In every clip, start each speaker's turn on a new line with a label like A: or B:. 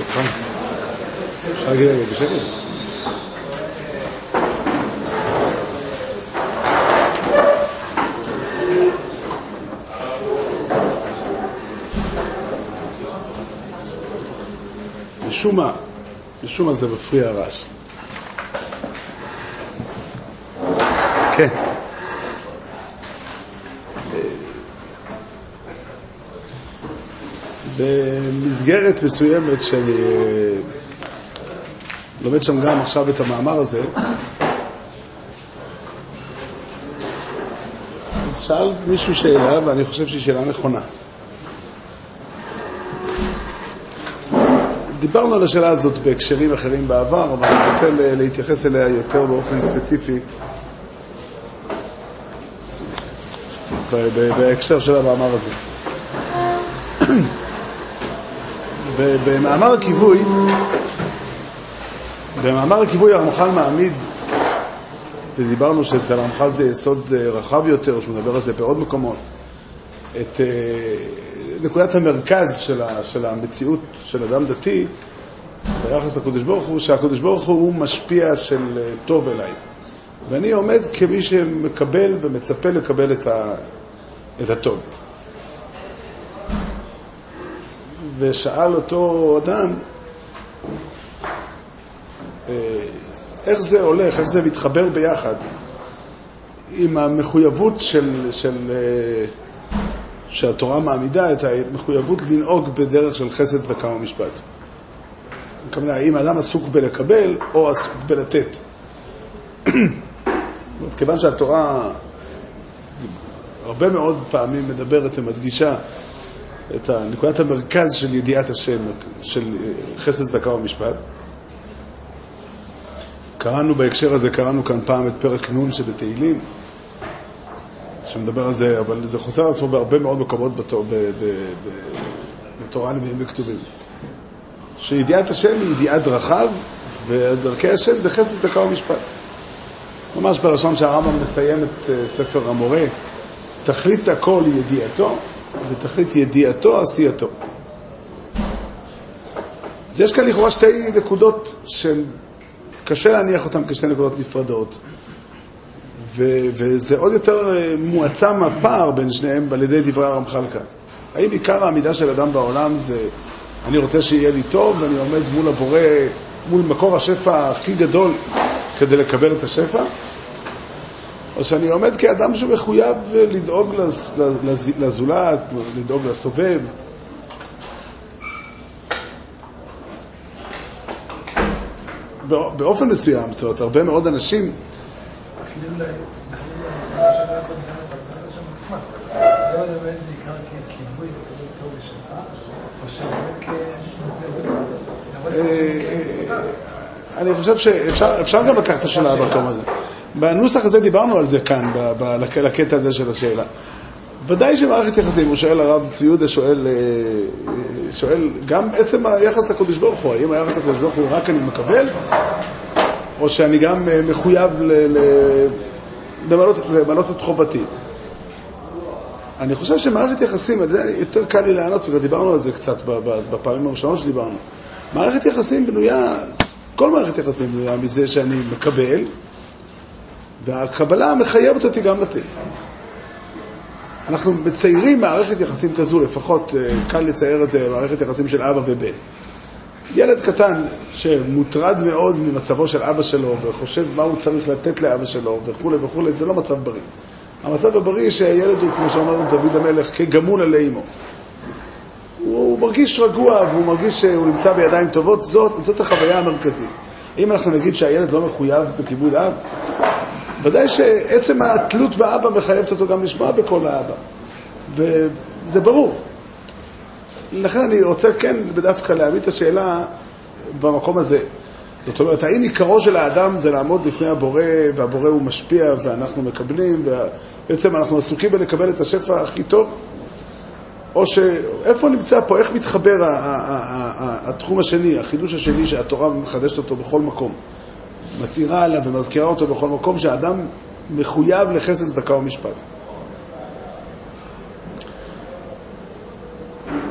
A: יפה. אפשר להגיד להם בשקט? משום מה, משום מה זה מפריע הרעש. כן. במסגרת מסוימת שאני אה, לומד שם גם עכשיו את המאמר הזה, אז שאל מישהו שאלה, ואני חושב שהיא שאלה נכונה. דיברנו על השאלה הזאת בהקשרים אחרים בעבר, אבל אני רוצה להתייחס אליה יותר באופן ספציפי בהקשר של המאמר הזה. במאמר הכיווי, במאמר הכיווי הרמח"ל מעמיד, ודיברנו שאצל הרמח"ל זה יסוד רחב יותר, שהוא מדבר על זה בעוד מקומות, את נקודת המרכז של, ה, של המציאות של אדם דתי ביחס לקדוש ברוך הוא, שהקדוש ברוך הוא משפיע של טוב אליי. ואני עומד כמי שמקבל ומצפה לקבל את, ה, את הטוב. ושאל אותו אדם, איך זה הולך, איך זה מתחבר ביחד עם המחויבות של, של, שהתורה מעמידה, את המחויבות לנהוג בדרך של חסד, צדקה ומשפט. כמובן, האם האדם עסוק בלקבל או עסוק בלתת. כיוון שהתורה הרבה מאוד פעמים מדברת ומדגישה את נקודת המרכז של ידיעת השם, של חסד, צדקה ומשפט. קראנו בהקשר הזה, קראנו כאן פעם את פרק נ' שבתהילים, שמדבר על זה, אבל זה חוזר על עצמו בהרבה מאוד מקומות בתור, ב, ב, ב, בתורה נביאים וכתובים. שידיעת השם היא ידיעת רחב, ודרכי השם זה חסד, צדקה ומשפט. ממש בלשון שהרמב"ם מסיים את ספר המורה, תכלית הכל היא ידיעתו, ותכלית ידיעתו עשייתו. אז יש כאן לכאורה שתי נקודות שקשה להניח אותן כשתי נקודות נפרדות, ו- וזה עוד יותר מועצם הפער בין שניהם על ידי דברי הרמח"ל כאן. האם עיקר העמידה של אדם בעולם זה אני רוצה שיהיה לי טוב ואני עומד מול הבורא, מול מקור השפע הכי גדול כדי לקבל את השפע? או שאני עומד כאדם שמחויב לדאוג לזולת, לדאוג לסובב. באופן מסוים, זאת אומרת, הרבה מאוד אנשים... אני חושב שאפשר גם לקחת את השאלה במקום הזה. בנוסח הזה דיברנו על זה כאן, לקטע הזה של השאלה. ודאי שמערכת יחסים, הוא שואל הרב צבי יהודה, שואל, שואל גם עצם היחס לקדוש ברוך הוא, האם היחס לקדוש ברוך הוא רק אני מקבל, או שאני גם מחויב למלא את חובתי. אני חושב שמערכת יחסים, על זה יותר קל לי לענות, וגם דיברנו על זה קצת בפעמים הראשונות שדיברנו. מערכת יחסים בנויה, כל מערכת יחסים בנויה מזה שאני מקבל, והקבלה מחייבת אותי גם לתת. אנחנו מציירים מערכת יחסים כזו, לפחות קל לצייר את זה, מערכת יחסים של אבא ובן. ילד קטן שמוטרד מאוד ממצבו של אבא שלו וחושב מה הוא צריך לתת לאבא שלו וכולי וכולי, זה לא מצב בריא. המצב הבריא שהילד הוא, כמו שאומר דוד המלך, כגמול עלי אמו. הוא מרגיש רגוע והוא מרגיש שהוא נמצא בידיים טובות, זאת, זאת החוויה המרכזית. אם אנחנו נגיד שהילד לא מחויב בכיבוד אב, ודאי שעצם התלות באבא מחייבת אותו גם לשמוע בקול האבא. וזה ברור. לכן אני רוצה כן בדווקא להעמיד את השאלה במקום הזה. זאת אומרת, האם עיקרו של האדם זה לעמוד לפני הבורא, והבורא הוא משפיע ואנחנו מקבלים, ובעצם אנחנו עסוקים בלקבל את השפע הכי טוב? או שאיפה נמצא פה, איך מתחבר התחום השני, החידוש השני שהתורה מחדשת אותו בכל מקום? מצהירה עליו ומזכירה אותו בכל מקום, שהאדם מחויב לחסד, צדקה ומשפט.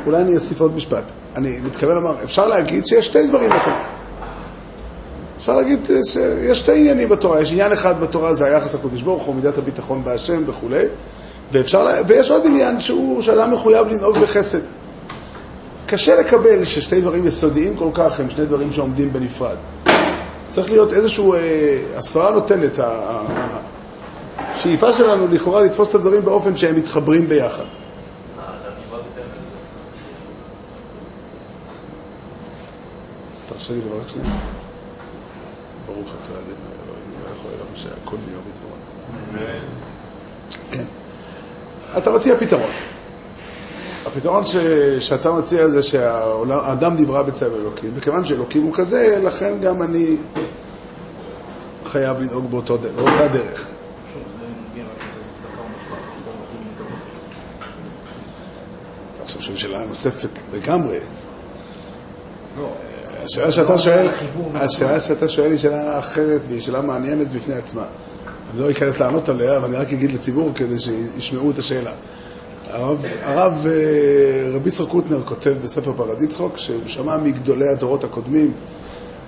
A: אולי אני אוסיף עוד משפט. אני מתכוון לומר, אפשר להגיד שיש שתי דברים בתורה. אפשר להגיד שיש שתי עניינים בתורה. יש עניין אחד בתורה, זה היחס לקודש ברוך הוא, מידת הביטחון בהשם וכולי. ואפשר, ויש עוד עניין שהוא, שאדם מחויב לנהוג בחסד. קשה לקבל ששתי דברים יסודיים כל כך הם שני דברים שעומדים בנפרד. צריך להיות איזשהו, אה, הסברה נותנת, השאיפה שלנו לכאורה לתפוס את הדברים באופן שהם מתחברים ביחד. תרשה לי לברך שנייה. ברוך אתה אדינו אלוהים מלך העולם שהכל נהיה בדברו. כן. אתה מציע פתרון. הפתרון ש... שאתה מציע זה שהאדם נברא בצבע אלוקים, וכיוון שאלוקים הוא כזה, לכן גם אני חייב לנהוג באותו, באותה דרך. עכשיו שואל שאלה נוספת לגמרי. לא, השאלה שאתה שואל, השאלה שאתה שואל היא שאלה אחרת והיא שאלה מעניינת בפני עצמה. אני לא אכנס לענות עליה, אבל אני רק אגיד לציבור כדי שישמעו את השאלה. הרב, הרב אה, רבי יצחק קוטנר כותב בספר פרד יצחוק שהוא שמע מגדולי הדורות הקודמים,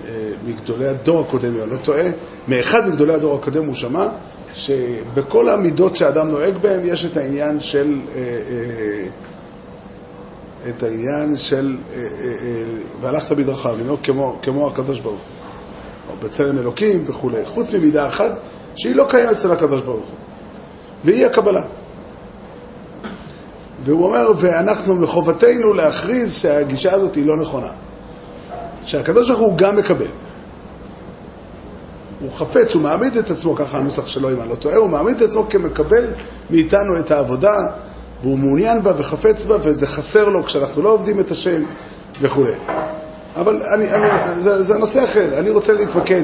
A: אה, מגדולי הדור הקודם, אני לא טועה, מאחד מגדולי הדור הקודם הוא שמע שבכל המידות שאדם נוהג בהן יש את העניין של אה, את העניין של והלכת בדרכיו, לנהוג כמו, כמו הקדוש ברוך הוא, או בצלם אלוקים וכולי, חוץ ממידה אחת שהיא לא קיימת אצל הקדוש ברוך הוא, והיא הקבלה. והוא אומר, ואנחנו מחובתנו להכריז שהגישה הזאת היא לא נכונה. שהקדוש ברוך הוא גם מקבל. הוא חפץ, הוא מעמיד את עצמו, ככה הנוסח שלו אם אני לא טועה, הוא מעמיד את עצמו כמקבל מאיתנו את העבודה, והוא מעוניין בה וחפץ בה, וזה חסר לו כשאנחנו לא עובדים את השם וכו'. אבל אני, אני, זה, זה נושא אחר, אני רוצה להתמקד.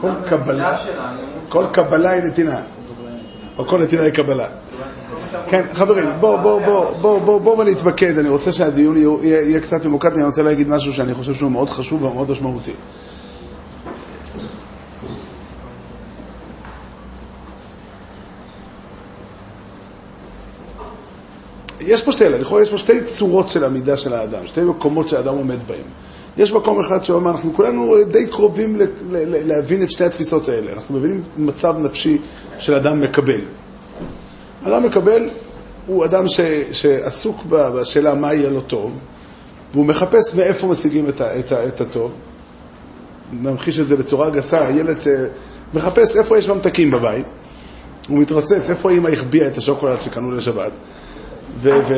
A: כל קבלה, כל קבלה היא נתינה, או כל נתינה היא קבלה. כן, חברים, בואו בוא, בוא, בוא, בוא, בוא נתמקד, אני רוצה שהדיון יהיה קצת ממוקד, אני רוצה להגיד משהו שאני חושב שהוא מאוד חשוב ומאוד משמעותי. יש פה שתי, לכאורה יש פה שתי צורות של עמידה של האדם, שתי מקומות שהאדם עומד בהם. יש מקום אחד שאומר, אנחנו כולנו די קרובים ל- ל- להבין את שתי התפיסות האלה. אנחנו מבינים מצב נפשי של אדם מקבל. אדם מקבל הוא אדם ש, שעסוק בשאלה מה יהיה לו טוב, והוא מחפש מאיפה משיגים את, ה, את, ה, את הטוב. נמחיש את זה בצורה גסה, הילד שמחפש איפה יש ממתקים בבית, הוא מתרוצץ, איפה אימא החביאה את השוקולד שקנו לשבת, ו, ו,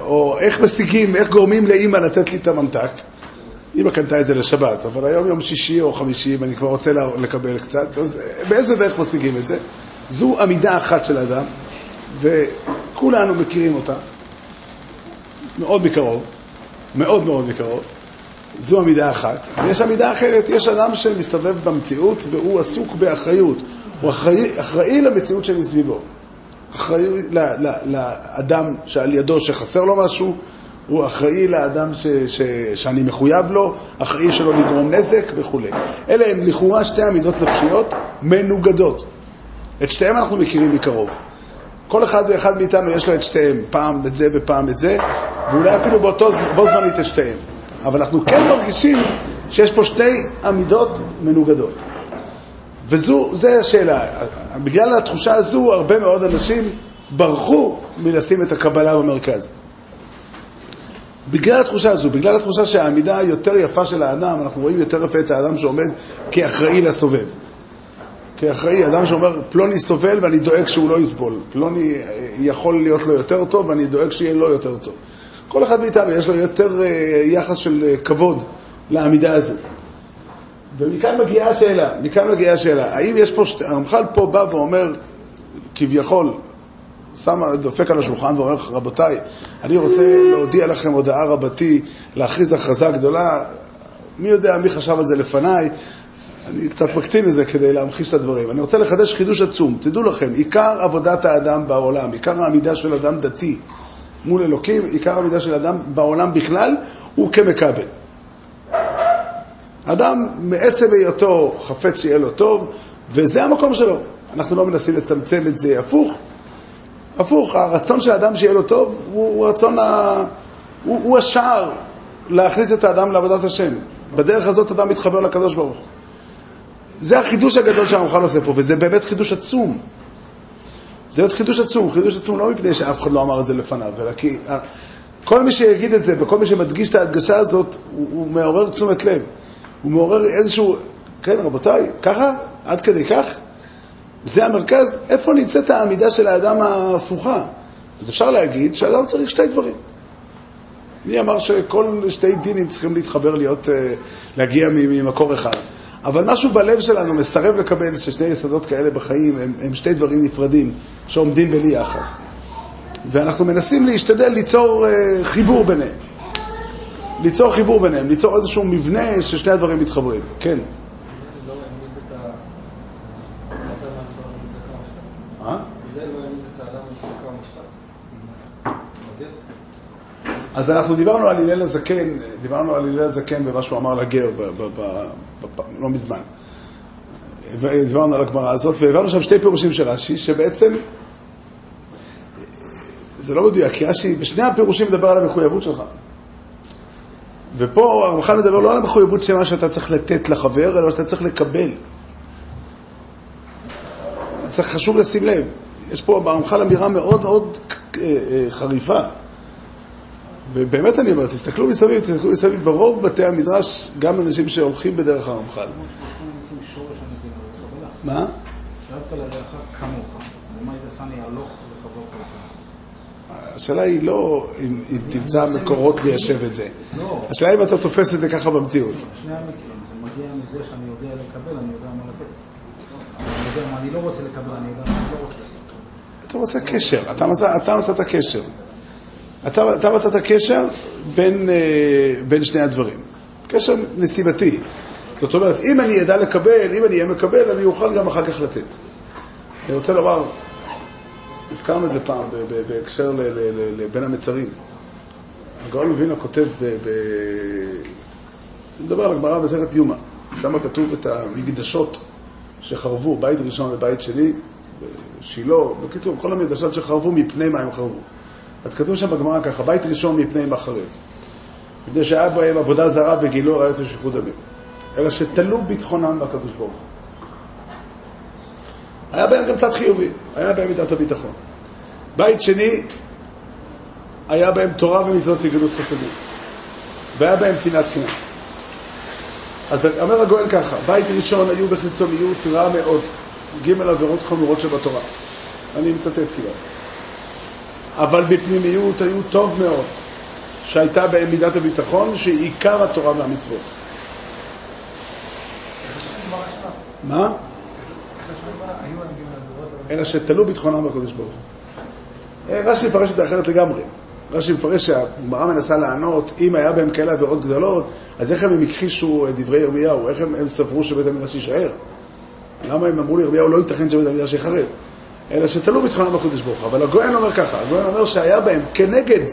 A: או איך משיגים, איך גורמים לאימא לתת לי את הממתק. אמא קנתה את זה לשבת, אבל היום יום שישי או חמישי ואני כבר רוצה לקבל קצת, אז באיזה דרך משיגים את זה? זו עמידה אחת של אדם, וכולנו מכירים אותה מאוד מקרוב, מאוד מאוד מקרוב. זו עמידה אחת. ויש עמידה אחרת, יש אדם שמסתובב במציאות והוא עסוק באחריות. הוא אחראי, אחראי למציאות שמסביבו. אחראי לאדם שעל ידו שחסר לו משהו, הוא אחראי לאדם ש, ש, שאני מחויב לו, אחראי שלא לגרום נזק וכו'. אלה הן לכאורה שתי עמידות נפשיות מנוגדות. את שתיהן אנחנו מכירים מקרוב. כל אחד ואחד מאיתנו יש לו את שתיהם, פעם את זה ופעם את זה, ואולי אפילו באותו בו זמנית את שתיהם. אבל אנחנו כן מרגישים שיש פה שתי עמידות מנוגדות. וזו השאלה. בגלל התחושה הזו, הרבה מאוד אנשים ברחו מלשים את הקבלה במרכז. בגלל התחושה הזו, בגלל התחושה שהעמידה היותר יפה של האדם, אנחנו רואים יותר יפה את האדם שעומד כאחראי לסובב. כאחראי, אדם שאומר, פלוני סובל ואני דואג שהוא לא יסבול. פלוני אה, יכול להיות לו יותר טוב ואני דואג שיהיה לו יותר טוב. כל אחד מאיתנו יש לו יותר אה, יחס של אה, כבוד לעמידה הזו. ומכאן מגיעה השאלה, מכאן מגיעה השאלה, האם יש פה, הרמח"ל פה בא ואומר, כביכול, שם, דופק על השולחן ואומר לך, רבותיי, אני רוצה להודיע לכם הודעה רבתי, להכריז הכרזה גדולה, מי יודע מי חשב על זה לפניי, אני קצת מקצין לזה כדי להמחיש את הדברים. אני רוצה לחדש חידוש עצום. תדעו לכם, עיקר עבודת האדם בעולם, עיקר העמידה של אדם דתי מול אלוקים, עיקר העמידה של אדם בעולם בכלל, הוא כמכבל. אדם מעצם היותו חפץ שיהיה לו טוב, וזה המקום שלו. אנחנו לא מנסים לצמצם את זה הפוך. הפוך, הרצון של האדם שיהיה לו טוב הוא, הוא רצון ה... הוא, הוא השער להכניס את האדם לעבודת השם. בדרך הזאת אדם מתחבר לקדוש ברוך. זה החידוש הגדול שהרמח"ל עושה פה, וזה באמת חידוש עצום. זה עוד חידוש עצום, חידוש עצום לא מפני שאף אחד לא אמר את זה לפניו, אלא כי כל מי שיגיד את זה וכל מי שמדגיש את ההדגשה הזאת, הוא, הוא מעורר תשומת לב. הוא מעורר איזשהו, כן רבותיי, ככה? עד כדי כך? זה המרכז, איפה נמצאת העמידה של האדם ההפוכה? אז אפשר להגיד שאדם צריך שתי דברים. מי אמר שכל שתי דינים צריכים להתחבר, להיות, אה, להגיע ממקור אחד? אבל משהו בלב שלנו מסרב לקבל ששני יסודות כאלה בחיים הם, הם שתי דברים נפרדים שעומדים בלי יחס. ואנחנו מנסים להשתדל ליצור uh, חיבור ביניהם. ליצור חיבור ביניהם, ליצור איזשהו מבנה ששני הדברים מתחברים. כן. אז אנחנו דיברנו על הלל הזקן, דיברנו על הלל הזקן ומה שהוא אמר לגר ב, ב, ב, ב, לא מזמן. דיברנו על הגמרא הזאת, והבנו שם שתי פירושים של רש"י, שבעצם, זה לא מדויק, כי רש"י בשני הפירושים מדבר על המחויבות שלך. ופה הרמח"ל מדבר לא על המחויבות של מה שאתה צריך לתת לחבר, אלא מה שאתה צריך לקבל. צריך חשוב לשים לב. יש פה ברמח"ל אמירה מאוד מאוד אה, אה, חריפה. ובאמת אני אומר, תסתכלו מסביב, תסתכלו מסביב, ברוב בתי המדרש, גם אנשים שהולכים בדרך הרמח"ל. מה? השאלה היא לא אם, אם תמצא מקורות ליישב את זה.
B: לא.
A: השאלה אם אתה תופס את זה ככה במציאות.
B: שני המקרים, זה מגיע מזה שאני יודע לקבל, אני יודע מה לתת. אני יודע מה אני לא רוצה לקבל, אני יודע מה אני לא רוצה.
A: אתה רוצה קשר, אתה מצאת קשר. אתה, אתה מצאת קשר בין, אה, בין שני הדברים. קשר נסיבתי. זאת אומרת, אם אני אדע לקבל, אם אני אהיה מקבל, אני אוכל גם אחר כך לתת. אני רוצה לומר, הזכרנו את זה פעם בהקשר לבין המצרים. הגאון מווילנה כותב, ב, ב... אני מדבר על הגמרא בסרט יומא, שם כתוב את המקדשות שחרבו, בית ראשון ובית שני, שילה, בקיצור, כל המקדשות שחרבו, מפני מה הם חרבו. אז כתוב שם בגמרא ככה, בית ראשון מפני מה חרב. מפני שהיה בהם עבודה זרה וגילו ראיות ושפיכות דמים. אלא שתלו ביטחונם בקדוש ברוך הוא. היה בהם גם צד חיובי, היה בהם מידת הביטחון. בית שני, היה בהם תורה ומצוות סגלות חסדים. והיה בהם שנאת חינם. אז אומר הגואל ככה, בית ראשון היו בחיצוניות רע מאוד, ג' עבירות חמורות שבתורה. אני מצטט כאילו. אבל בפנימיות היו טוב מאוד, שהייתה בהם מידת הביטחון, שעיקר התורה והמצוות. מה? אלא שתלו ביטחונם בקודש ברוך הוא. אה, רש"י מפרש את זה אחרת לגמרי. רש"י מפרש שהגמרא מנסה לענות, אם היה בהם כאלה עבירות גדולות, אז איך הם הכחישו את דברי ירמיהו? איך הם, הם סברו שבית המדרש יישאר? למה הם אמרו לירמיהו לא ייתכן שבית המדרש ייחרב? אלא שתלו ביטחונם בקודש ברוך הוא. אבל הגויין אומר ככה, הגויין אומר שהיה בהם, כנגד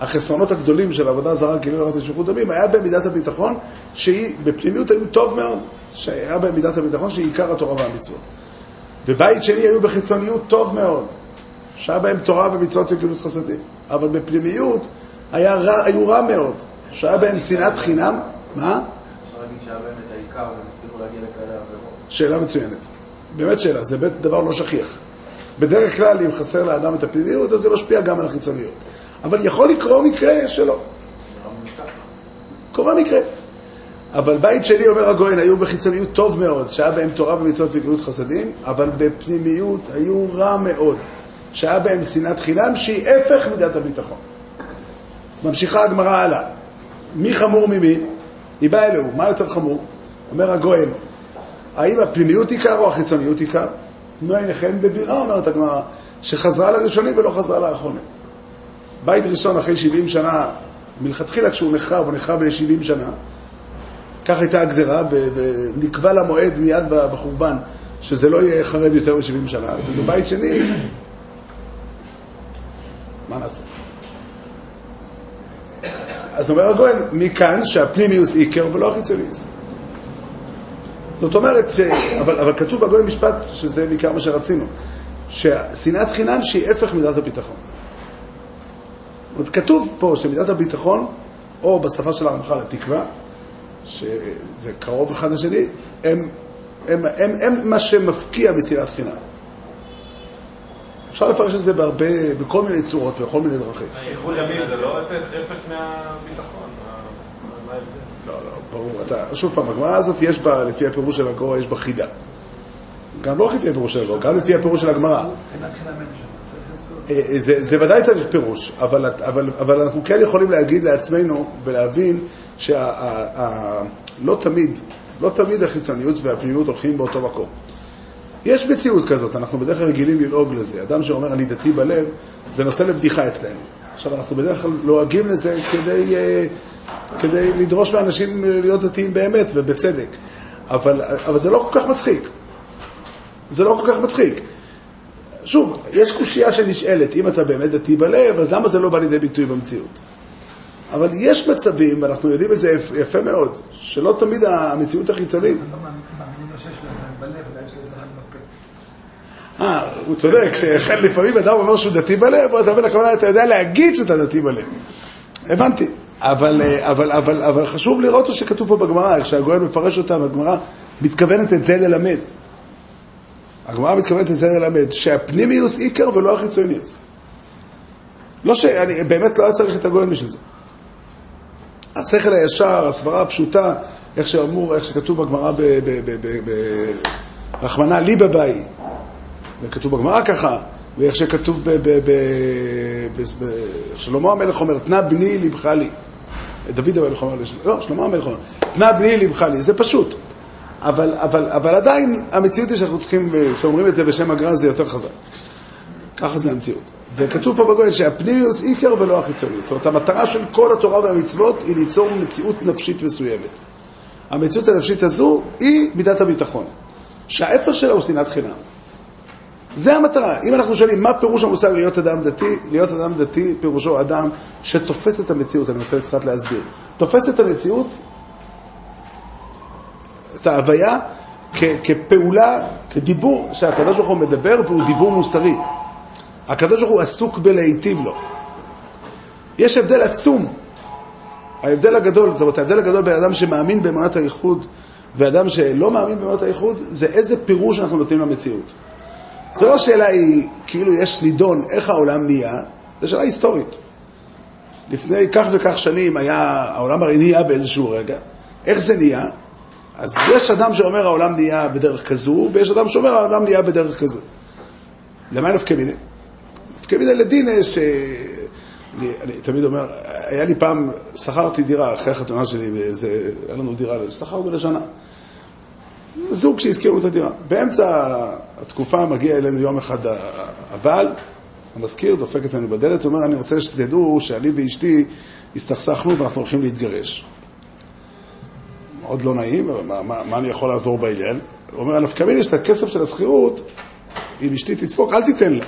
A: החסרונות הגדולים של עבודה זרה, כאילו לא רצה שפיכות דמים, היה בהם מידת הביטחון, שהיא בפנימיות היו טוב מאוד, שהיה בהם מידת הביטחון שהיא עיקר התורה והמצוות. ובית שני היו בחיצוניות טוב מאוד, שהיה בהם תורה ומצוות של גילוי חסדים. אבל בפנימיות היה רע, היו רע מאוד, שהיה בהם שנאת חינם. מה?
C: אפשר להגיד שהיה בהם את העיקר והצליחו להגיע לכאלה עבירות.
A: שאלה מצוינת. באמת שאלה, זה באמת דבר לא שכיח. בדרך כלל, אם חסר לאדם את הפנימיות, אז זה משפיע גם על החיצוניות. אבל יכול לקרות מקרה שלא. קורה מקרה. אבל בית שני, אומר הגויין, היו בחיצוניות טוב מאוד, שהיה בהם תורה ומצוות וגלות חסדים, אבל בפנימיות היו רע מאוד, שהיה בהם שנאת חינם, שהיא הפך מידת הביטחון. ממשיכה הגמרא הלאה. מי חמור ממי? היא באה אלוהו. מה יותר חמור? אומר הגויין, האם הפנימיות עיקר או החיצוניות עיקר? תנו עיניכם בבירה, אומרת הגמרא, שחזרה לראשונים ולא חזרה לאחרונים. בית ראשון אחרי 70 שנה, מלכתחילה כשהוא נחרב, הוא נחרב ל-70 שנה, כך הייתה הגזרה, ונקבע למועד מיד בחורבן, שזה לא יהיה חרב יותר מ-70 שנה. ובבית שני, מה נעשה? אז אומר הגויין, מכאן שהפנימיוס עיקר ולא החיצוניוס. זאת אומרת, ש... אבל, אבל כתוב בגוי משפט, שזה בעיקר מה שרצינו, ששנאת חינם שהיא הפך מידת הביטחון. אומרת, כתוב פה שמידת הביטחון, או בשפה של הרמח"ל התקווה, שזה קרוב אחד לשני, הם, הם, הם, הם מה שמפקיע משנאת חינם. אפשר לפרש את זה בהרבה, בכל מיני צורות, בכל מיני דרכים.
D: איחוד ימים זה לא הפך מהביטחון.
A: לא, לא, ברור. אתה, שוב פעם, הגמרא הזאת יש בה, לפי הפירוש של הגורא, יש בה חידה. גם לא רק לפי הפירוש של הגורא, גם לפי הפירוש של הגמרא. אה, אה, זה, זה ודאי צריך פירוש, אבל, אבל, אבל אנחנו כן יכולים להגיד לעצמנו ולהבין שלא תמיד, לא תמיד החיצוניות והפנימיות הולכים באותו מקום. יש מציאות כזאת, אנחנו בדרך כלל רגילים ללעוג לזה. אדם שאומר אני דתי בלב, זה נושא לבדיחה אצלנו. עכשיו, אנחנו בדרך כלל לועגים לזה כדי, אה, כדי לדרוש מאנשים להיות דתיים באמת ובצדק. אבל, אבל זה לא כל כך מצחיק. זה לא כל כך מצחיק. שוב, יש קושייה שנשאלת, אם אתה באמת דתי בלב, אז למה זה לא בא לידי ביטוי במציאות? אבל יש מצבים, ואנחנו יודעים את זה יפ- יפה מאוד, שלא תמיד המציאות החיצונית,
B: לא.
A: אה, הוא צודק, שכן לפעמים אדם אומר שהוא דתי בלב, אתה מבין, הכוונה, אתה יודע להגיד שאתה דתי בלב. הבנתי. אבל, אה, אבל, אבל, אבל חשוב לראות מה שכתוב פה בגמרא, איך שהגויין מפרש אותה, והגמרא מתכוונת את זה ללמד. הגמרא מתכוונת את זה ללמד, שהפנימיוס עיקר ולא החיצוניוס. לא ש... אני באמת לא היה צריך את הגויין בשביל זה. השכל הישר, הסברה הפשוטה, איך שאמור, איך שכתוב בגמרא ב... ב, ב, ב, ב רחמנא ליבא באי, זה כתוב בגמרא ככה, ואיך שכתוב ב... ב, ב, ב, ב שלמה המלך אומר, תנה בני לבך לי. דוד המלך אומר, לש- לא, שלמה המלך אומר, תנה בני לבך לי, זה פשוט. אבל, אבל, אבל עדיין המציאות היא שאנחנו צריכים, כשאומרים את זה בשם הגר"א זה יותר חזק. ככה זה המציאות. וכתוב פה בגויין שהפנימיוס עיקר ולא החיצוני. זאת אומרת, המטרה של כל התורה והמצוות היא ליצור מציאות נפשית מסוימת. המציאות הנפשית הזו היא מידת הביטחון, שההפך שלה הוא שנאת חינם. זה המטרה. אם אנחנו שואלים מה פירוש המושג להיות אדם דתי, להיות אדם דתי פירושו אדם שתופס את המציאות, אני רוצה קצת להסביר. תופס את המציאות, את ההוויה, כ- כפעולה, כדיבור שהקדוש ברוך הוא מדבר והוא דיבור מוסרי. הקדוש ברוך הוא עסוק בלהיטיב לו. יש הבדל עצום. ההבדל הגדול, זאת אומרת, ההבדל הגדול בין אדם שמאמין באמונת הייחוד ואדם שלא מאמין באמונת הייחוד, זה איזה פירוש אנחנו נותנים למציאות. זו לא שאלה היא, כאילו יש נידון איך העולם נהיה, זו שאלה היסטורית. לפני כך וכך שנים היה, העולם הרי נהיה באיזשהו רגע. איך זה נהיה? אז יש אדם שאומר העולם נהיה בדרך כזו, ויש אדם שאומר העולם נהיה בדרך כזו. למה נפקא מיני? נפקא מיני לדין ש... אני, אני תמיד אומר, היה לי פעם, שכרתי דירה אחרי החתונה שלי, באיזה, היה לנו דירה, שכרנו לשנה. זוג שהזכירו את הדירה. באמצע התקופה מגיע אלינו יום אחד הבעל, המזכיר, דופק אצלנו בדלת, הוא אומר, אני רוצה שתדעו שאני ואשתי הסתכסכנו ואנחנו הולכים להתגרש. מאוד לא נעים, אבל מה, מה, מה אני יכול לעזור בעניין? הוא אומר, נפקא מיני שאת הכסף של השכירות, אם אשתי תדפוק, אל תיתן לה,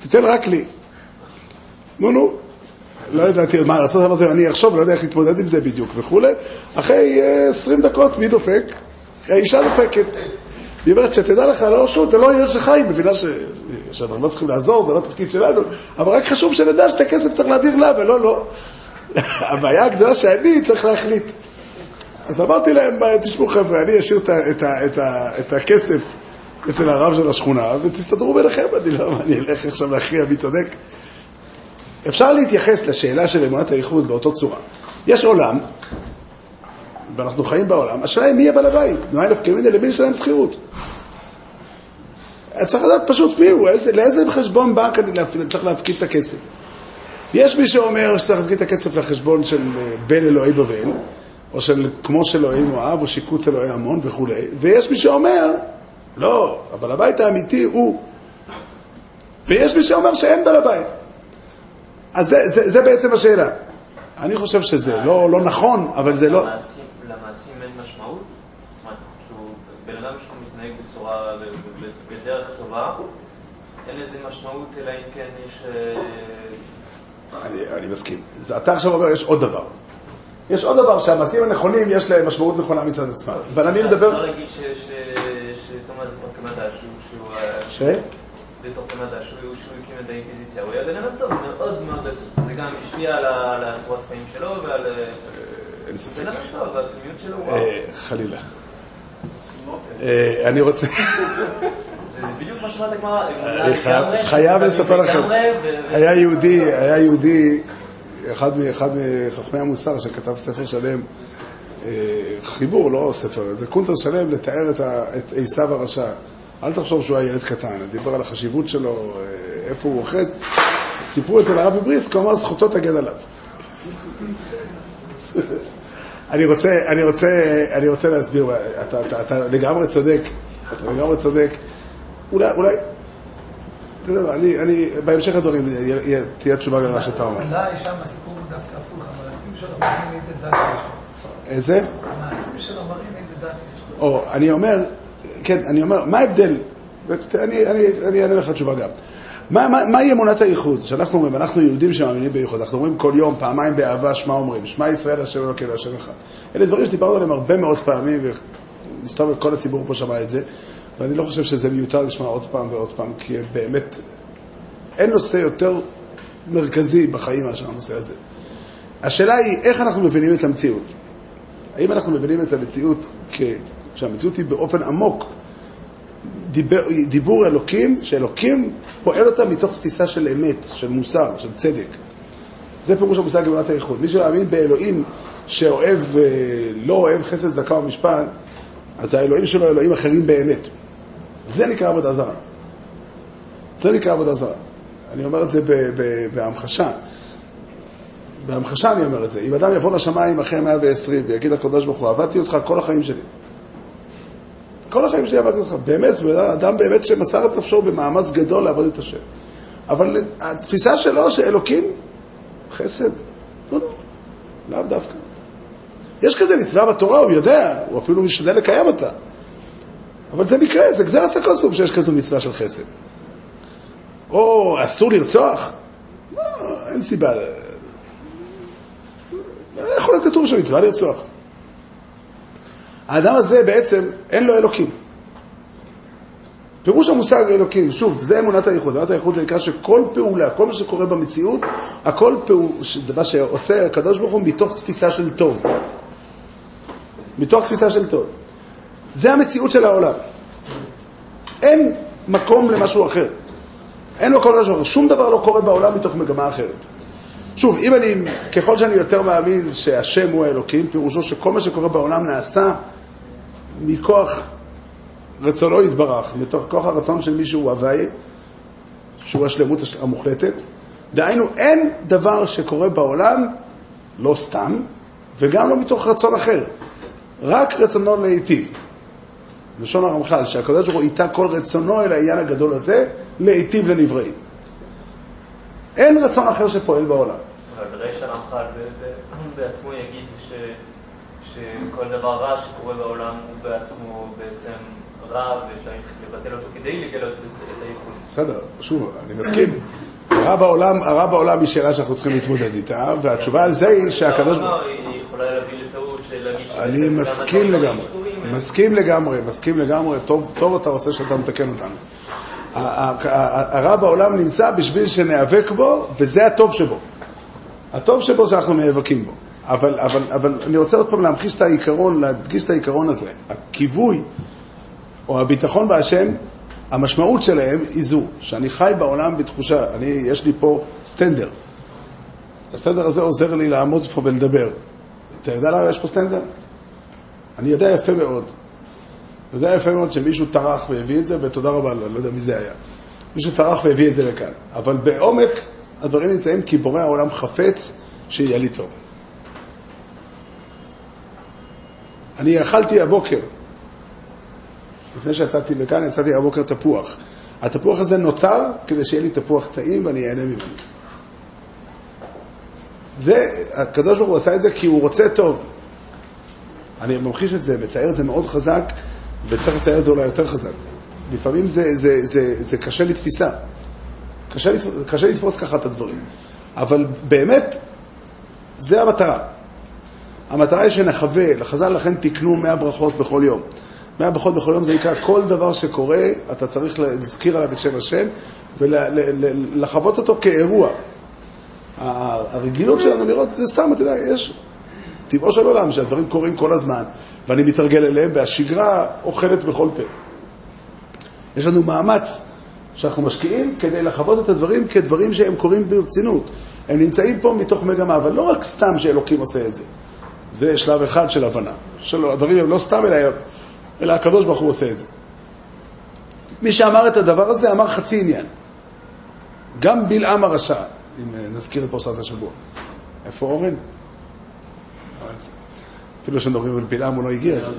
A: תיתן רק לי. נו, נו. לא ידעתי מה לעשות, אמרתי, אני אחשוב, לא יודע איך להתמודד עם זה בדיוק וכולי. אחרי אה, 20 דקות, מי דופק? האישה דופקת. היא אומרת, שתדע לך, לא, שוב, זה לא עניין שלך, היא מבינה ש... שאנחנו לא צריכים לעזור, זה לא תפקיד שלנו, אבל רק חשוב שנדע שאת הכסף צריך להעביר לה ולא לא. הבעיה הגדולה שאני צריך להחליט. אז אמרתי להם, תשמעו חבר'ה, אני אשאיר את, את, את, ה- את הכסף אצל הרב של השכונה, ותסתדרו ביניכם, אני לא, אני אלך עכשיו להכריע מי צודק. אפשר להתייחס לשאלה של אמונת הייחוד באותו צורה. יש עולם, ואנחנו חיים בעולם, השאלה היא מי בעל הבית. נפקא מיני למי לשלם שכירות. צריך לדעת פשוט מי הוא, איזה, לאיזה חשבון בנק אני צריך להפקיד את הכסף. יש מי שאומר שצריך להפקיד את הכסף לחשבון של אה, בן אלוהי בבל, או של כמו של אלוהי מואב, או שיקוץ אלוהי עמון וכולי, ויש מי שאומר, לא, הבעל הבית האמיתי הוא. ויש מי שאומר שאין בעל הבית. אז זה, זה, זה בעצם השאלה. אני חושב שזה לא, לא נכון, אבל זה לא...
E: למעשים, למעשים אין משמעות? מה, כאילו, בן אדם שהוא מתנהג בצורה, בדרך טובה, אין לזה משמעות, אלא אם כן יש... אה,
A: אני, אני מסכים. אתה עכשיו אומר, יש עוד דבר. יש עוד דבר, שהמעשים הנכונים יש להם משמעות נכונה מצד עצמם. אבל אני
E: אפשר
A: מדבר...
E: להגיד ש- ש- שתומאס קמדה, שהוא-. אה,
A: ש?
E: בתור קמדה, שהוא הקים את האינקוויזיציה, הוא היה בן אדם טוב, מאוד מאוד טוב. זה גם השפיע על הצורת חיים שלו ועל... אה,
A: אין ספק. אה, חלילה. אה, אני רוצה...
E: זה בדיוק מה שאמרת הגמרא.
A: אני חייב- לספר לכם. היה יהודי, היה יהודי, אחד מחכמי המוסר שכתב ספר שלם, אה, חיבור, לא ספר, זה קונטר שלם לתאר את את עשיו הרשע. אל תחשוב שהוא היה ילד קטן, דיבר על החשיבות שלו, אה, איפה הוא אוחז. סיפרו אצל הרבי בריסק, הוא אמר זכותו תגן עליו. אני רוצה, אני רוצה, אני רוצה להסביר, אתה, אתה, אתה לגמרי צודק, אתה לגמרי צודק. אולי, אולי, אתה יודע מה, אני, אני, בהמשך הדברים יה- יה- תהיה תשובה למה שאתה אומר.
F: אולי שם הסיפור הוא דווקא הפוך, המעשים שלו מראים איזה דת יש.
A: איזה?
F: המעשים שלו מראים איזה דת יש.
A: או, אני אומר, כן, אני אומר, מה ההבדל? אני אענה לך תשובה גם. מה, מה, מהי אמונת הייחוד? שאנחנו אומרים, אנחנו יהודים שמאמינים בייחוד, אנחנו אומרים כל יום, פעמיים באהבה, שמע אומרים, שמע ישראל השם אלוקינו השם אחד. אלה דברים שדיברנו עליהם הרבה מאוד פעמים, ומסתובב כל הציבור פה שמע את זה, ואני לא חושב שזה מיותר לשמוע עוד פעם ועוד פעם, כי באמת, אין נושא יותר מרכזי בחיים מאשר הנושא הזה. השאלה היא, איך אנחנו מבינים את המציאות? האם אנחנו מבינים את המציאות כ... שהמציאות היא באופן עמוק דיבר, דיבור אלוקים, שאלוקים פועל אותה מתוך תפיסה של אמת, של מוסר, של צדק. זה פירוש המושג אמונת הייחוד. מי שמאמין באלוהים שאוהב, אה, לא אוהב חסד, צדקה ומשפט, אז האלוהים שלו אלוהים אחרים באמת. זה נקרא עבודה זרה. זה נקרא עבודה זרה. אני אומר את זה בהמחשה. בהמחשה אני אומר את זה. אם אדם יבוא לשמיים אחרי 120 ויגיד לקדוש ברוך הוא, עבדתי אותך כל החיים שלי. כל החיים שלי עבדתי אותך. באמת, אדם באמת שמסר את נפשו במאמץ גדול לעבוד את השם. אבל התפיסה שלו שאלוקים, חסד, לא, לא, לאו דווקא. יש כזה מצווה בתורה, הוא יודע, הוא אפילו משתדל לקיים אותה. אבל זה מקרה, זה גזר הסקוסוף שיש כזו מצווה של חסד. או אסור לרצוח? לא, אין סיבה. יכול להיות כתוב שמצווה לרצוח. האדם הזה בעצם אין לו אלוקים. פירוש המושג אלוקים, שוב, זה אמונת הייחוד. אמונת הייחוד זה נקרא שכל פעולה, כל מה שקורה במציאות, הכל פעולה, דבר שעושה הקדוש ברוך הוא מתוך תפיסה של טוב. מתוך תפיסה של טוב. זה המציאות של העולם. אין מקום למשהו אחר. אין מקום למשהו אחר. שום דבר לא קורה בעולם מתוך מגמה אחרת. שוב, אם אני, ככל שאני יותר מאמין שהשם הוא האלוקים, פירושו שכל מה שקורה בעולם נעשה מכוח רצונו יתברך, מתוך כוח הרצון של מישהו הוא הוואי, שהוא השלמות המוחלטת. דהיינו, אין דבר שקורה בעולם, לא סתם, וגם לא מתוך רצון אחר, רק רצונו להיטיב. לשון הרמח"ל, שהקדוש ברוך הוא איתה כל רצונו אל העניין הגדול הזה, להיטיב לנבראים. אין רצון אחר שפועל בעולם.
E: אבל בריש הרמח"ל בעצמו יגיד ש, שכל דבר רע שקורה בעולם הוא בעצמו בעצם רע וצריך לבטל אותו כדי לגלות את, הייחוד.
A: בסדר, שוב, אני מסכים. הרע בעולם, הרע בעולם היא שאלה שאנחנו צריכים להתמודד איתה, והתשובה על זה היא שהקדוש ברוך
E: הוא... היא יכולה להביא לטעות של להגיד...
A: אני מסכים
E: הדברים
A: לגמרי, מסכים לגמרי, מסכים לגמרי, טוב, טוב אתה עושה שאתה מתקן אותנו. הרע בעולם נמצא בשביל שניאבק בו, וזה הטוב שבו. הטוב שבו זה אנחנו נאבקים בו. אבל, אבל, אבל אני רוצה עוד פעם להמחיש את העיקרון, להדגיש את העיקרון הזה. הכיווי או הביטחון בהשם, המשמעות שלהם היא זו, שאני חי בעולם בתחושה, אני, יש לי פה סטנדר. הסטנדר הזה עוזר לי לעמוד פה ולדבר. אתה יודע למה יש פה סטנדר? אני יודע יפה מאוד. אני יודע יפה מאוד שמישהו טרח והביא את זה, ותודה רבה אני לא יודע מי זה היה. מישהו טרח והביא את זה לכאן. אבל בעומק הדברים נמצאים כי בורא העולם חפץ שיהיה לי טוב. אני אכלתי הבוקר, לפני שיצאתי לכאן, יצאתי הבוקר תפוח. התפוח הזה נוצר כדי שיהיה לי תפוח טעים ואני אהנה ממנו. זה, הקדוש ברוך הוא עשה את זה כי הוא רוצה טוב. אני ממחיש את זה, מצייר את זה מאוד חזק, וצריך לצייר את זה אולי יותר חזק. לפעמים זה, זה, זה, זה קשה לתפיסה. קשה, קשה לתפוס ככה את הדברים. אבל באמת, זה המטרה. המטרה היא שנחווה, לחז"ל לכן תקנו 100 ברכות בכל יום. 100 ברכות בכל יום זה נקרא כל דבר שקורה, אתה צריך להזכיר עליו את שם השם ולחוות אותו כאירוע. הרגילות שלנו לראות, זה סתם, אתה יודע, יש טבעו של עולם שהדברים קורים כל הזמן, ואני מתרגל אליהם, והשגרה אוכלת בכל פה. יש לנו מאמץ שאנחנו משקיעים כדי לחוות את הדברים כדברים שהם קורים ברצינות. הם נמצאים פה מתוך מגמה, אבל לא רק סתם שאלוקים עושה את זה. זה שלב אחד של הבנה. שלא, הדברים הם לא סתם, אלא, אלא הקדוש ברוך הוא עושה את זה. מי שאמר את הדבר הזה אמר חצי עניין. גם בלעם הרשע, אם אה, נזכיר את פרשת השבוע. איפה אורן? לא. אפילו כשמדברים על בלעם הוא לא הגיע זה.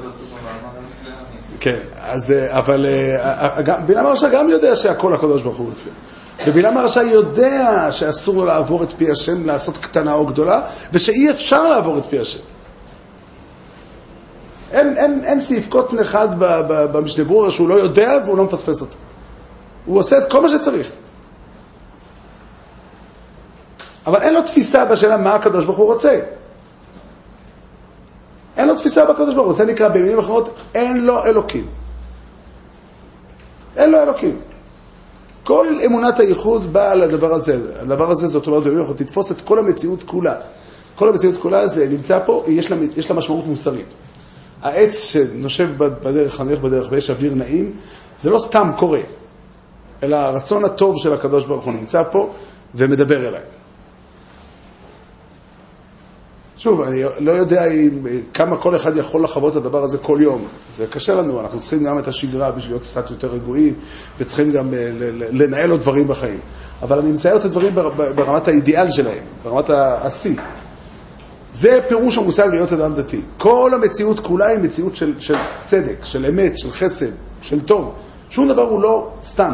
A: כן, אז, אה, אבל אה, בלעם הרשע גם יודע שהכל הקדוש ברוך הוא עושה. ובלעם הרשע יודע שאסור לו לעבור את פי השם, לעשות קטנה או גדולה, ושאי אפשר לעבור את פי השם. אין, אין, אין סעיף קוטן אחד במשנה ברורה שהוא לא יודע והוא לא מפספס אותו. הוא עושה את כל מה שצריך. אבל אין לו תפיסה בשאלה מה הקדוש ברוך הוא רוצה. אין לו תפיסה בקדוש ברוך הוא, זה נקרא במילים אחרות, אין לו אלוקים. אין לו אלוקים. כל אמונת הייחוד באה על הדבר הזה. הדבר הזה, זאת אומרת, במילים אחרות, תתפוס את כל המציאות כולה. כל המציאות כולה זה נמצא פה, יש לה, יש לה משמעות מוסרית. העץ שנושב בדרך, חנך בדרך ויש אוויר נעים, זה לא סתם קורה, אלא הרצון הטוב של הקדוש ברוך הוא נמצא פה ומדבר אליי. שוב, אני לא יודע אם, כמה כל אחד יכול לחוות את הדבר הזה כל יום. זה קשה לנו, אנחנו צריכים גם את השגרה בשביל להיות קצת יותר רגועים, וצריכים גם אה, לנהל עוד דברים בחיים. אבל אני מצייר את הדברים ברמת האידיאל שלהם, ברמת השיא. זה פירוש המושג להיות אדם דתי. כל המציאות כולה היא מציאות של, של צדק, של אמת, של חסד, של טוב. שום דבר הוא לא סתם.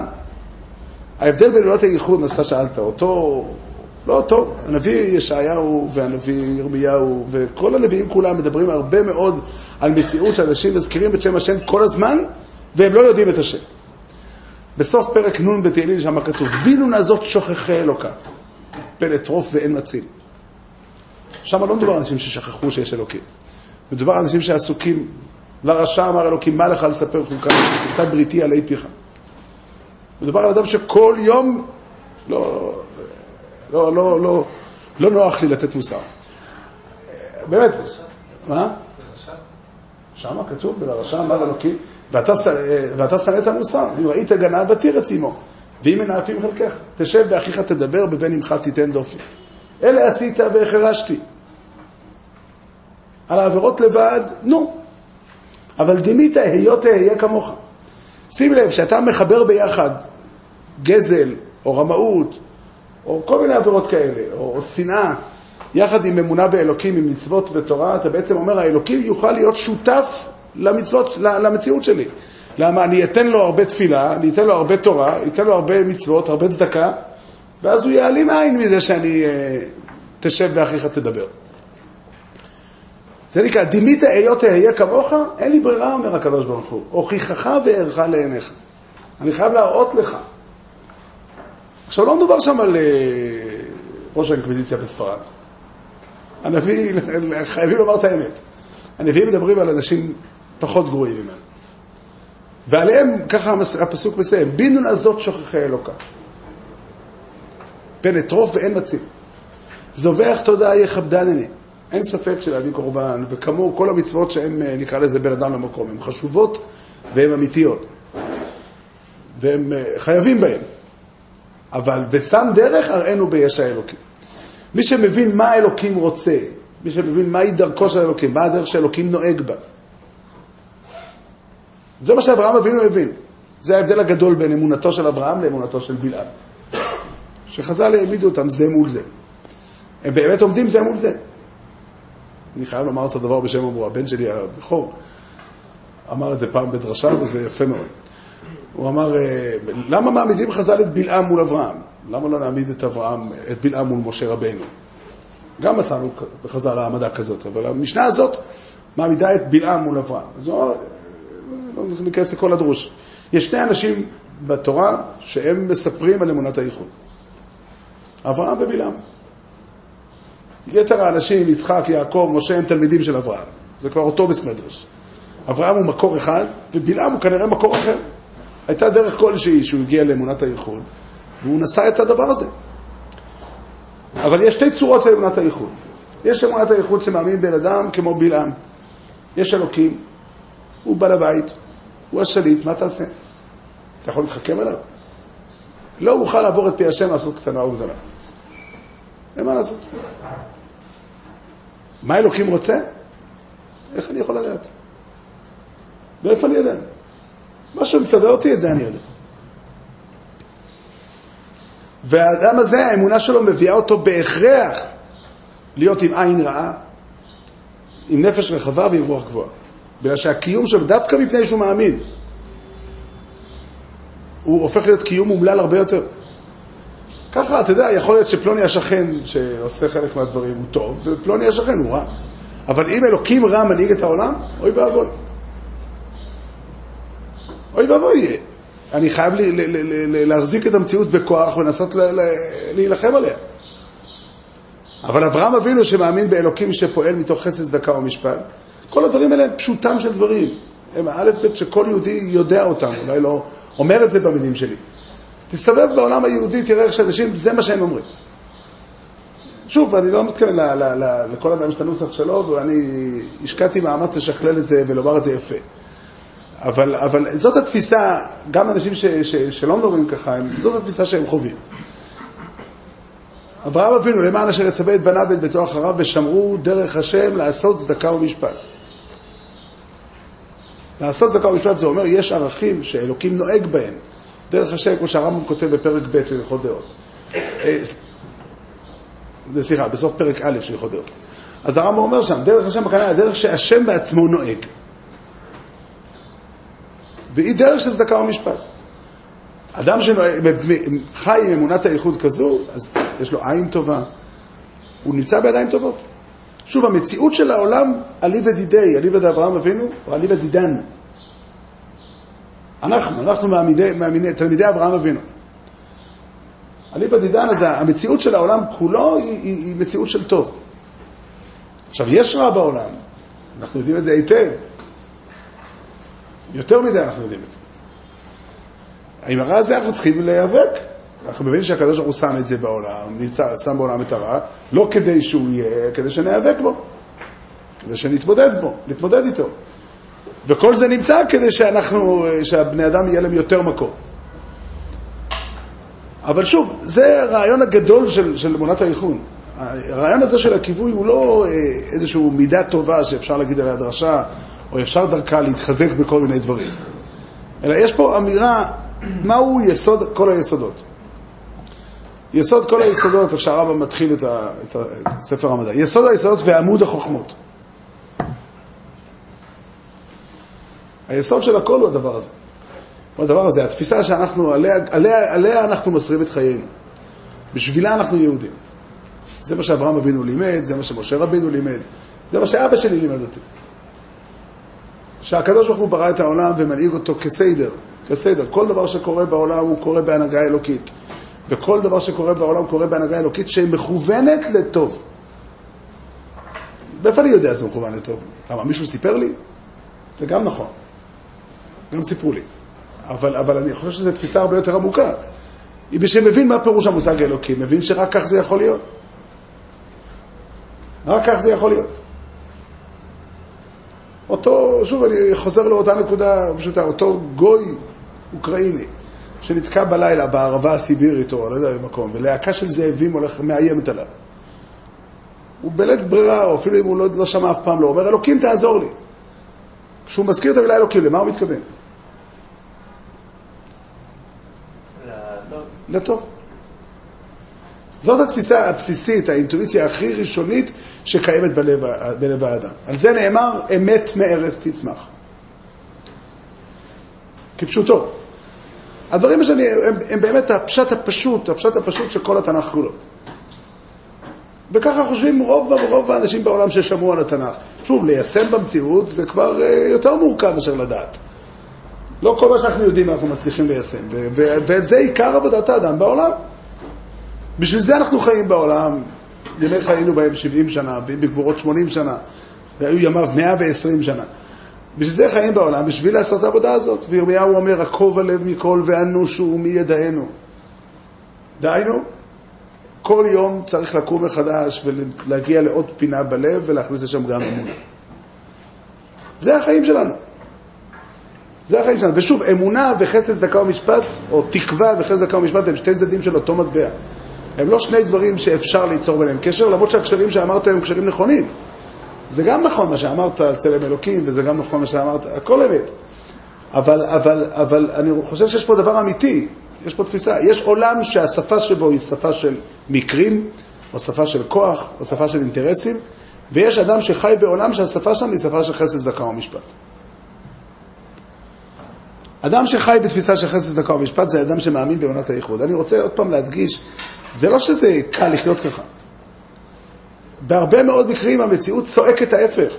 A: ההבדל בין עולות הייחוד, מה שאתה שאלת, אותו, לא אותו, הנביא ישעיהו והנביא ירמיהו וכל הנביאים כולם מדברים הרבה מאוד על מציאות שאנשים מזכירים את שם השם כל הזמן והם לא יודעים את השם. בסוף פרק נ' בתהילים שם כתוב, בינו נעזות שוכחי אלוקה, פן אטרוף ואין מציל. שם לא מדובר על אנשים ששכחו שיש אלוקים. מדובר על אנשים שעסוקים, לרשע אמר אלוקים, מה לך לספר חוקה, תישא בריתי עלי פיך. מדובר על אדם שכל יום, לא, לא, לא, לא, לא נוח לי לתת מוסר. באמת, מה? שמה כתוב, ולרשע אמר אלוקים, ואתה ש- ואתה שנא את המוסר, אם ראית גנב ותירץ עמו, ואם מנאפים חלקך, תשב באחיך תדבר, בבן עמך תיתן דופי. אלה עשית והחרשתי. על העבירות לבד, נו. אבל דימית, היות אהיה כמוך. שים לב, שאתה מחבר ביחד גזל, או רמאות, או כל מיני עבירות כאלה, או, או שנאה, יחד עם אמונה באלוקים, עם מצוות ותורה, אתה בעצם אומר, האלוקים יוכל להיות שותף למצוות, למציאות שלי. למה? אני אתן לו הרבה תפילה, אני אתן לו הרבה תורה, אתן לו הרבה מצוות, הרבה צדקה, ואז הוא יעלים עין מזה שאני אה, תשב ואחיך תדבר. זה נקרא, דימית היות אהיה כמוך, אין לי ברירה, אומר הקדוש ברוך הוא. הוכיחך ואערך לעיניך. אני חייב להראות לך. עכשיו, לא מדובר שם על אה, ראש האינקוויזיציה בספרד. הנביא, חייבים לומר את האמת. הנביאים מדברים על אנשים פחות גרועים ממנו. ועליהם, ככה הפסוק מסיים, בינו נעזות שוכחי אלוקה. פן אטרוף ואין מציל. זובח תודה יכבדנני. אין ספק שלהביא קורבן, וכמו כל המצוות שהן, אה, נקרא לזה בין אדם למקום, הן חשובות והן אמיתיות. והם אה, חייבים בהן. אבל ושם דרך הראינו ביש האלוקים. מי שמבין מה האלוקים רוצה, מי שמבין מהי דרכו של האלוקים, מה הדרך שאלוקים נוהג בה. זה מה שאברהם אבינו הבין. זה ההבדל הגדול בין אמונתו של אברהם לאמונתו של בלעם. שחז"ל העמידו אותם זה מול זה. הם באמת עומדים זה מול זה. אני חייב לומר את הדבר בשם אמרו, הבן שלי הבכור אמר את זה פעם בדרשה וזה יפה מאוד. הוא אמר, אה, למה מעמידים חז"ל את בלעם מול אברהם? למה לא נעמיד את אברהם, את בלעם מול משה רבינו? גם מצאנו בחז"ל העמדה כזאת, אבל המשנה הזאת מעמידה את בלעם מול אברהם. אז הוא אמר, לא ניכנס לכל הדרוש. יש שני אנשים בתורה שהם מספרים על אמונת הייחוד. אברהם ובלעם. יתר האנשים, יצחק, יעקב, משה, הם תלמידים של אברהם. זה כבר אותו בסמדרש. אברהם הוא מקור אחד, ובלעם הוא כנראה מקור אחר. הייתה דרך כלשהי שהוא הגיע לאמונת הייחוד, והוא נשא את הדבר הזה. אבל יש שתי צורות לאמונת הייחוד. יש אמונת הייחוד שמאמין בן אדם כמו בלעם. יש אלוקים, הוא בעל הבית, הוא השליט, מה תעשה? אתה יכול להתחכם עליו? לא אוכל לעבור את פי השם לעשות קטנה או גדולה. אין מה לעשות. מה אלוקים רוצה? איך אני יכול לדעת? מאיפה אני יודע? מה שמצווה אותי, את זה אני יודע. והאדם הזה, האמונה שלו מביאה אותו בהכרח להיות עם עין רעה, עם נפש רחבה ועם רוח גבוהה. בגלל שהקיום שלו, דווקא מפני שהוא מאמין, הוא הופך להיות קיום אומלל הרבה יותר. ככה, אתה יודע, יכול להיות שפלוני השכן שעושה חלק מהדברים הוא טוב, ופלוני השכן הוא רע. אבל אם אלוקים רע מנהיג את העולם, אוי ואבוי. אוי ואבוי. אני חייב לי, ל, ל, ל, להחזיק את המציאות בכוח ולנסות ל, ל, להילחם עליה. אבל אברהם אבינו שמאמין באלוקים שפועל מתוך חסד, צדקה ומשפט, כל הדברים האלה הם פשוטם של דברים. הם א' ב' שכל יהודי יודע אותם, אולי לא אומר את זה במילים שלי. תסתובב בעולם היהודי, תראה איך שאנשים, זה מה שהם אומרים. שוב, אני לא מתכוון לכל אדם יש את הנוסח שלו, ואני השקעתי מאמץ לשכלל את זה ולומר את זה יפה. אבל, אבל זאת התפיסה, גם אנשים ש, ש, שלא מדברים ככה, הם, זאת התפיסה שהם חווים. אברהם אבינו, למען אשר יצווה את בניו ואת ביתו אחריו, ושמרו דרך השם לעשות צדקה ומשפט. לעשות צדקה ומשפט זה אומר, יש ערכים שאלוקים נוהג בהם. דרך השם, כמו שהרמב"ם כותב בפרק ב' של הלכות דעות. אה, סליחה, בסוף פרק א' של הלכות דעות. אז הרמב"ם אומר שם, דרך השם בכנראה, הדרך שהשם בעצמו נוהג. והיא דרך של צדקה ומשפט. אדם שחי עם אמונת הייחוד כזו, אז יש לו עין טובה, הוא נמצא בידיים טובות. שוב, המציאות של העולם, עלי ודידי, עלי ודאברהם אבינו, או עלי ודידן. אנחנו, אנחנו מעמידי, מעמידי, תלמידי אברהם אבינו. עלי ודידן, אז המציאות של העולם כולו היא, היא, היא מציאות של טוב. עכשיו, יש רע בעולם, אנחנו יודעים את זה היטב. יותר מדי אנחנו יודעים את זה. עם הרע הזה אנחנו צריכים להיאבק. אנחנו מבינים שהקדוש ברוך הוא שם את זה בעולם, נמצא, שם בעולם את הרע, לא כדי שהוא יהיה, כדי שניאבק בו. כדי שנתמודד בו, נתמודד איתו. וכל זה נמצא כדי שאנחנו, שהבני אדם יהיה להם יותר מקום. אבל שוב, זה הרעיון הגדול של, של אמונת האיחון. הרעיון הזה של הכיווי הוא לא אה, איזושהי מידה טובה שאפשר להגיד עליה דרשה, או אפשר דרכה להתחזק בכל מיני דברים. אלא יש פה אמירה, מהו יסוד כל היסודות. יסוד כל היסודות, איך שהרמב"ם מתחיל את, ה, את, ה, את ספר המדע. יסוד היסודות ועמוד החוכמות. היסוד של הכל הוא הדבר הזה. הוא הדבר הזה, התפיסה שאנחנו, עליה, עליה, עליה אנחנו מסרים את חיינו. בשבילה אנחנו יהודים. זה מה שאברהם אבינו לימד, זה מה שמשה רבינו לימד, זה מה שאבא שלי לימד אותי. שהקדוש ברוך הוא ברא את העולם ומנהיג אותו כסיידר, כסיידר. כל דבר שקורה בעולם הוא קורה בהנהגה אלוקית. וכל דבר שקורה בעולם קורה בהנהגה אלוקית שהיא מכוונת לטוב. מאיפה אני יודע שזה מכוון לטוב? למה, מישהו סיפר לי? זה גם נכון. גם סיפרו לי. אבל, אבל אני חושב שזו תפיסה הרבה יותר עמוקה. שמבין מה פירוש המושג האלוקי, מבין שרק כך זה יכול להיות. רק כך זה יכול להיות. אותו, שוב, אני חוזר לאותה נקודה פשוטה, אותו גוי אוקראיני שנתקע בלילה בערבה הסיבירית או לא יודע במקום, ולהקה של זאבים הולך, מאיימת עליו. הוא בלית ברירה, או אפילו אם הוא לא, לא שמע אף פעם לא, אומר, אלוקים תעזור לי. כשהוא מזכיר את המילה אלוקים, למה הוא מתכוון?
E: לטוב.
A: זאת התפיסה הבסיסית, האינטואיציה הכי ראשונית שקיימת בלב, בלב האדם. על זה נאמר, אמת מארץ תצמח. כפשוטו. הדברים שאני, הם, הם באמת הפשט הפשוט, הפשט הפשוט של כל התנ"ך כולו. וככה חושבים רוב, רוב האנשים בעולם ששמעו על התנ"ך. שוב, ליישם במציאות זה כבר אה, יותר מורכב מאשר לדעת. לא כל מה שאנחנו יודעים אנחנו מצליחים ליישם, וזה עיקר עבודת האדם בעולם. בשביל זה אנחנו חיים בעולם, ימי חיינו בהם 70 שנה, בגבורות 80 שנה, והיו ימיו 120 שנה. בשביל זה חיים בעולם, בשביל לעשות את העבודה הזאת. וירמיהו אומר, עקוב הלב מכל ואנושו ומי ידענו. דהיינו, כל יום צריך לקום מחדש ולהגיע לעוד פינה בלב ולהכניס לשם גם אמונה. זה החיים שלנו. זה החיים שלנו. ושוב, אמונה וחסד צדקה ומשפט, או תקווה וחסד צדקה ומשפט, הם שתי צדדים של אותו מטבע. הם לא שני דברים שאפשר ליצור ביניהם קשר, למרות שהקשרים שאמרת הם קשרים נכונים. זה גם נכון מה שאמרת על צלם אלוקים, וזה גם נכון מה שאמרת, הכל אמת. אבל, אבל, אבל אני חושב שיש פה דבר אמיתי, יש פה תפיסה. יש עולם שהשפה שבו היא שפה של מקרים, או שפה של כוח, או שפה של אינטרסים, ויש אדם שחי בעולם שהשפה שם היא שפה של חסד, צדקה ומשפט. אדם שחי בתפיסה של חסד, צדקה ומשפט זה אדם שמאמין בעונת הייחוד. אני רוצה עוד פעם להדגיש, זה לא שזה קל לחיות ככה. בהרבה מאוד מקרים המציאות צועקת ההפך.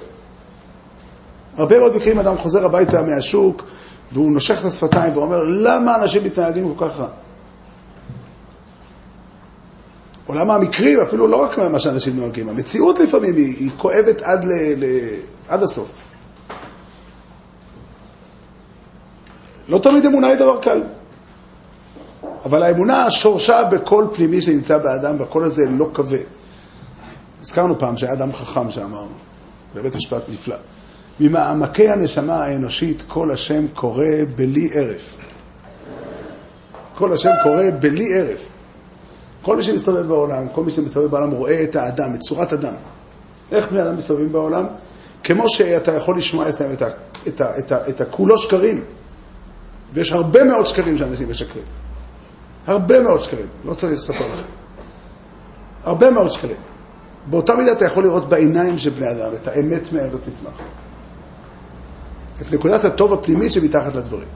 A: הרבה מאוד מקרים אדם חוזר הביתה מהשוק והוא נושך את השפתיים ואומר, למה אנשים מתנהגים כל כך רע? עולם המקרים, אפילו לא רק מה שאנשים נוהגים, המציאות לפעמים היא, היא כואבת עד, ל, ל, עד הסוף. לא תמיד אמונה היא דבר קל. אבל האמונה שורשה בקול פנימי שנמצא באדם, והקול הזה לא כבה. הזכרנו פעם שהיה אדם חכם שאמר, בבית משפט נפלא, ממעמקי הנשמה האנושית כל השם קורא בלי ערף. כל השם קורא בלי ערף. כל מי שמסתובב בעולם, כל מי שמסתובב בעולם רואה את האדם, את צורת אדם. איך בני אדם מסתובבים בעולם? כמו שאתה יכול לשמוע אצלם את, ה, את, את, את הכולו שקרים. ויש הרבה מאוד שקרים שאנשים משקרים. הרבה מאוד שקרים, לא צריך לספר לכם. הרבה מאוד שקרים. באותה מידה אתה יכול לראות בעיניים של בני אדם את האמת מארץ תצמח. את נקודת הטוב הפנימית שמתחת לדברים.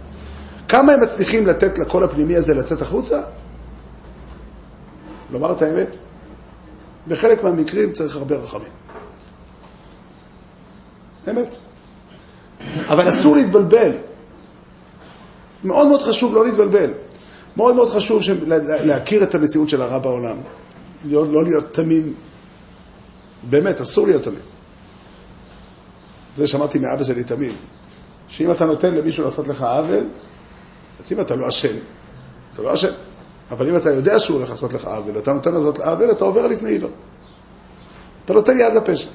A: כמה הם מצליחים לתת לקול הפנימי הזה לצאת החוצה? לומר את האמת? בחלק מהמקרים צריך הרבה רחמים. אמת. אבל אסור להתבלבל. מאוד מאוד חשוב לא להתבלבל. מאוד מאוד חשוב להכיר את המציאות של הרע בעולם. להיות, לא להיות תמים. באמת, אסור להיות תמים. זה שמעתי מאבא שלי תמיד, שאם אתה נותן למישהו לעשות לך עוול, אז אם אתה לא אשם, אתה לא אשם. אבל אם אתה יודע שהוא הולך לעשות לך עוול, אתה נותן לעשות עוול, אתה עובר לפני עיוור. אתה נותן יד לפשע.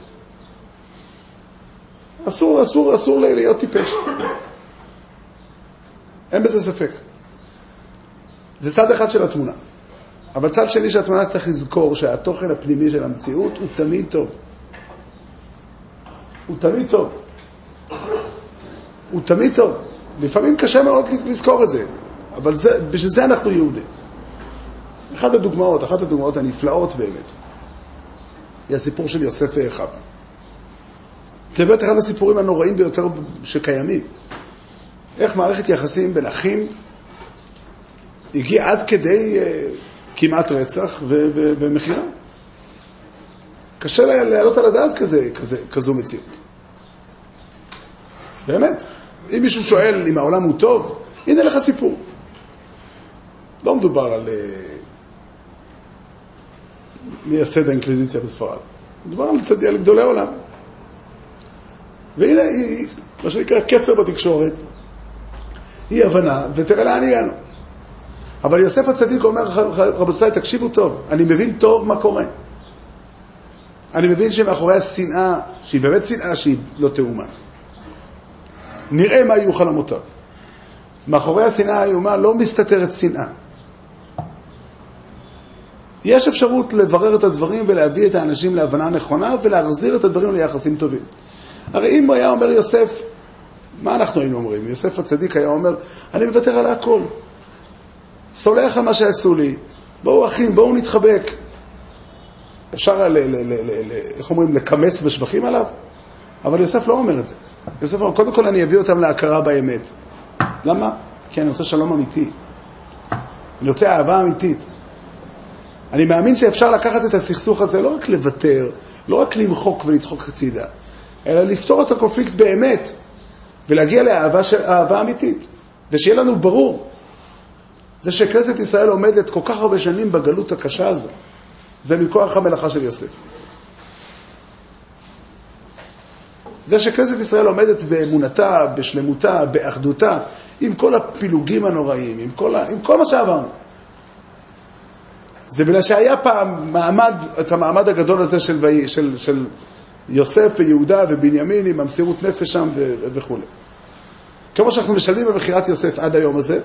A: אסור, אסור, אסור להיות טיפש. אין בזה ספק. זה צד אחד של התמונה. אבל צד שני של התמונה צריך לזכור שהתוכן הפנימי של המציאות הוא תמיד טוב. הוא תמיד טוב. הוא תמיד טוב. לפעמים קשה מאוד לזכור את זה, אבל זה, בשביל זה אנחנו יהודים. אחת הדוגמאות, אחת הדוגמאות הנפלאות באמת, היא הסיפור של יוסף ואחיו. זה באמת אחד הסיפורים הנוראים ביותר שקיימים. איך מערכת יחסים בין אחים הגיע עד כדי uh, כמעט רצח ומכירה. קשה להעלות על הדעת כזה, כזה, כזו מציאות. באמת. אם מישהו שואל אם העולם הוא טוב, הנה לך סיפור. לא מדובר על uh, מייסד האינקוויזיציה בספרד. מדובר על, צדי, על גדולי העולם. והנה, מה שנקרא קצר בתקשורת, היא הבנה, ותראה לאן הגענו. אבל יוסף הצדיק אומר, רבותיי, תקשיבו טוב, אני מבין טוב מה קורה. אני מבין שמאחורי השנאה, שהיא באמת שנאה שהיא לא תאומן. נראה מה יהיו חלומותיו. מאחורי השנאה האיומה לא מסתתרת שנאה. יש אפשרות לברר את הדברים ולהביא את האנשים להבנה נכונה ולהחזיר את הדברים ליחסים טובים. הרי אם היה אומר יוסף, מה אנחנו היינו אומרים? יוסף הצדיק היה אומר, אני מוותר על הכל. סולח על מה שעשו לי, בואו אחים, בואו נתחבק. אפשר, ל, ל, ל, ל, ל, איך אומרים, לקמץ בשבחים עליו? אבל יוסף לא אומר את זה. יוסף אומר, קודם כל אני אביא אותם להכרה באמת. למה? כי אני רוצה שלום אמיתי. אני רוצה אהבה אמיתית. אני מאמין שאפשר לקחת את הסכסוך הזה, לא רק לוותר, לא רק למחוק ולדחוק הצידה, אלא לפתור את הקונפליקט באמת, ולהגיע לאהבה אמיתית. ושיהיה לנו ברור זה שכנסת ישראל עומדת כל כך הרבה שנים בגלות הקשה הזו. זה מכוח המלאכה של יוסף. זה שכנסת ישראל עומדת באמונתה, בשלמותה, באחדותה, עם כל הפילוגים הנוראים, עם כל, ה... עם כל מה שעברנו. זה בגלל שהיה פעם מעמד, את המעמד הגדול הזה של, של, של, של יוסף ויהודה ובנימין עם המסירות נפש שם ו- וכו'. כמו שאנחנו משלמים במכירת יוסף עד היום הזה,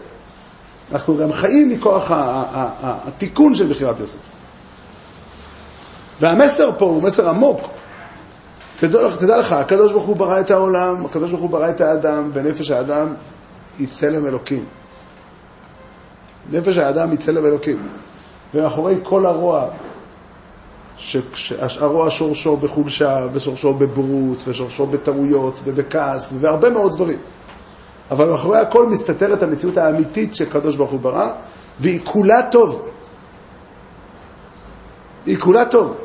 A: אנחנו גם חיים מכוח ה- ה- ה- ה- התיקון של מכירת יוסף. והמסר פה הוא מסר עמוק. תדע, תדע לך, הקדוש ברוך הוא ברא את העולם, הקדוש ברוך הוא ברא את האדם, ונפש האדם היא צלם אלוקים. נפש האדם היא צלם אלוקים. ומאחורי כל הרוע, ש- ש- הרוע שורשו בחולשה, ושורשו בבורות, ושורשו בטעויות, ובכעס, והרבה מאוד דברים. אבל מאחורי הכל מסתתרת המציאות האמיתית שקדוש ברוך הוא ברא, והיא כולה טוב. היא כולה טוב.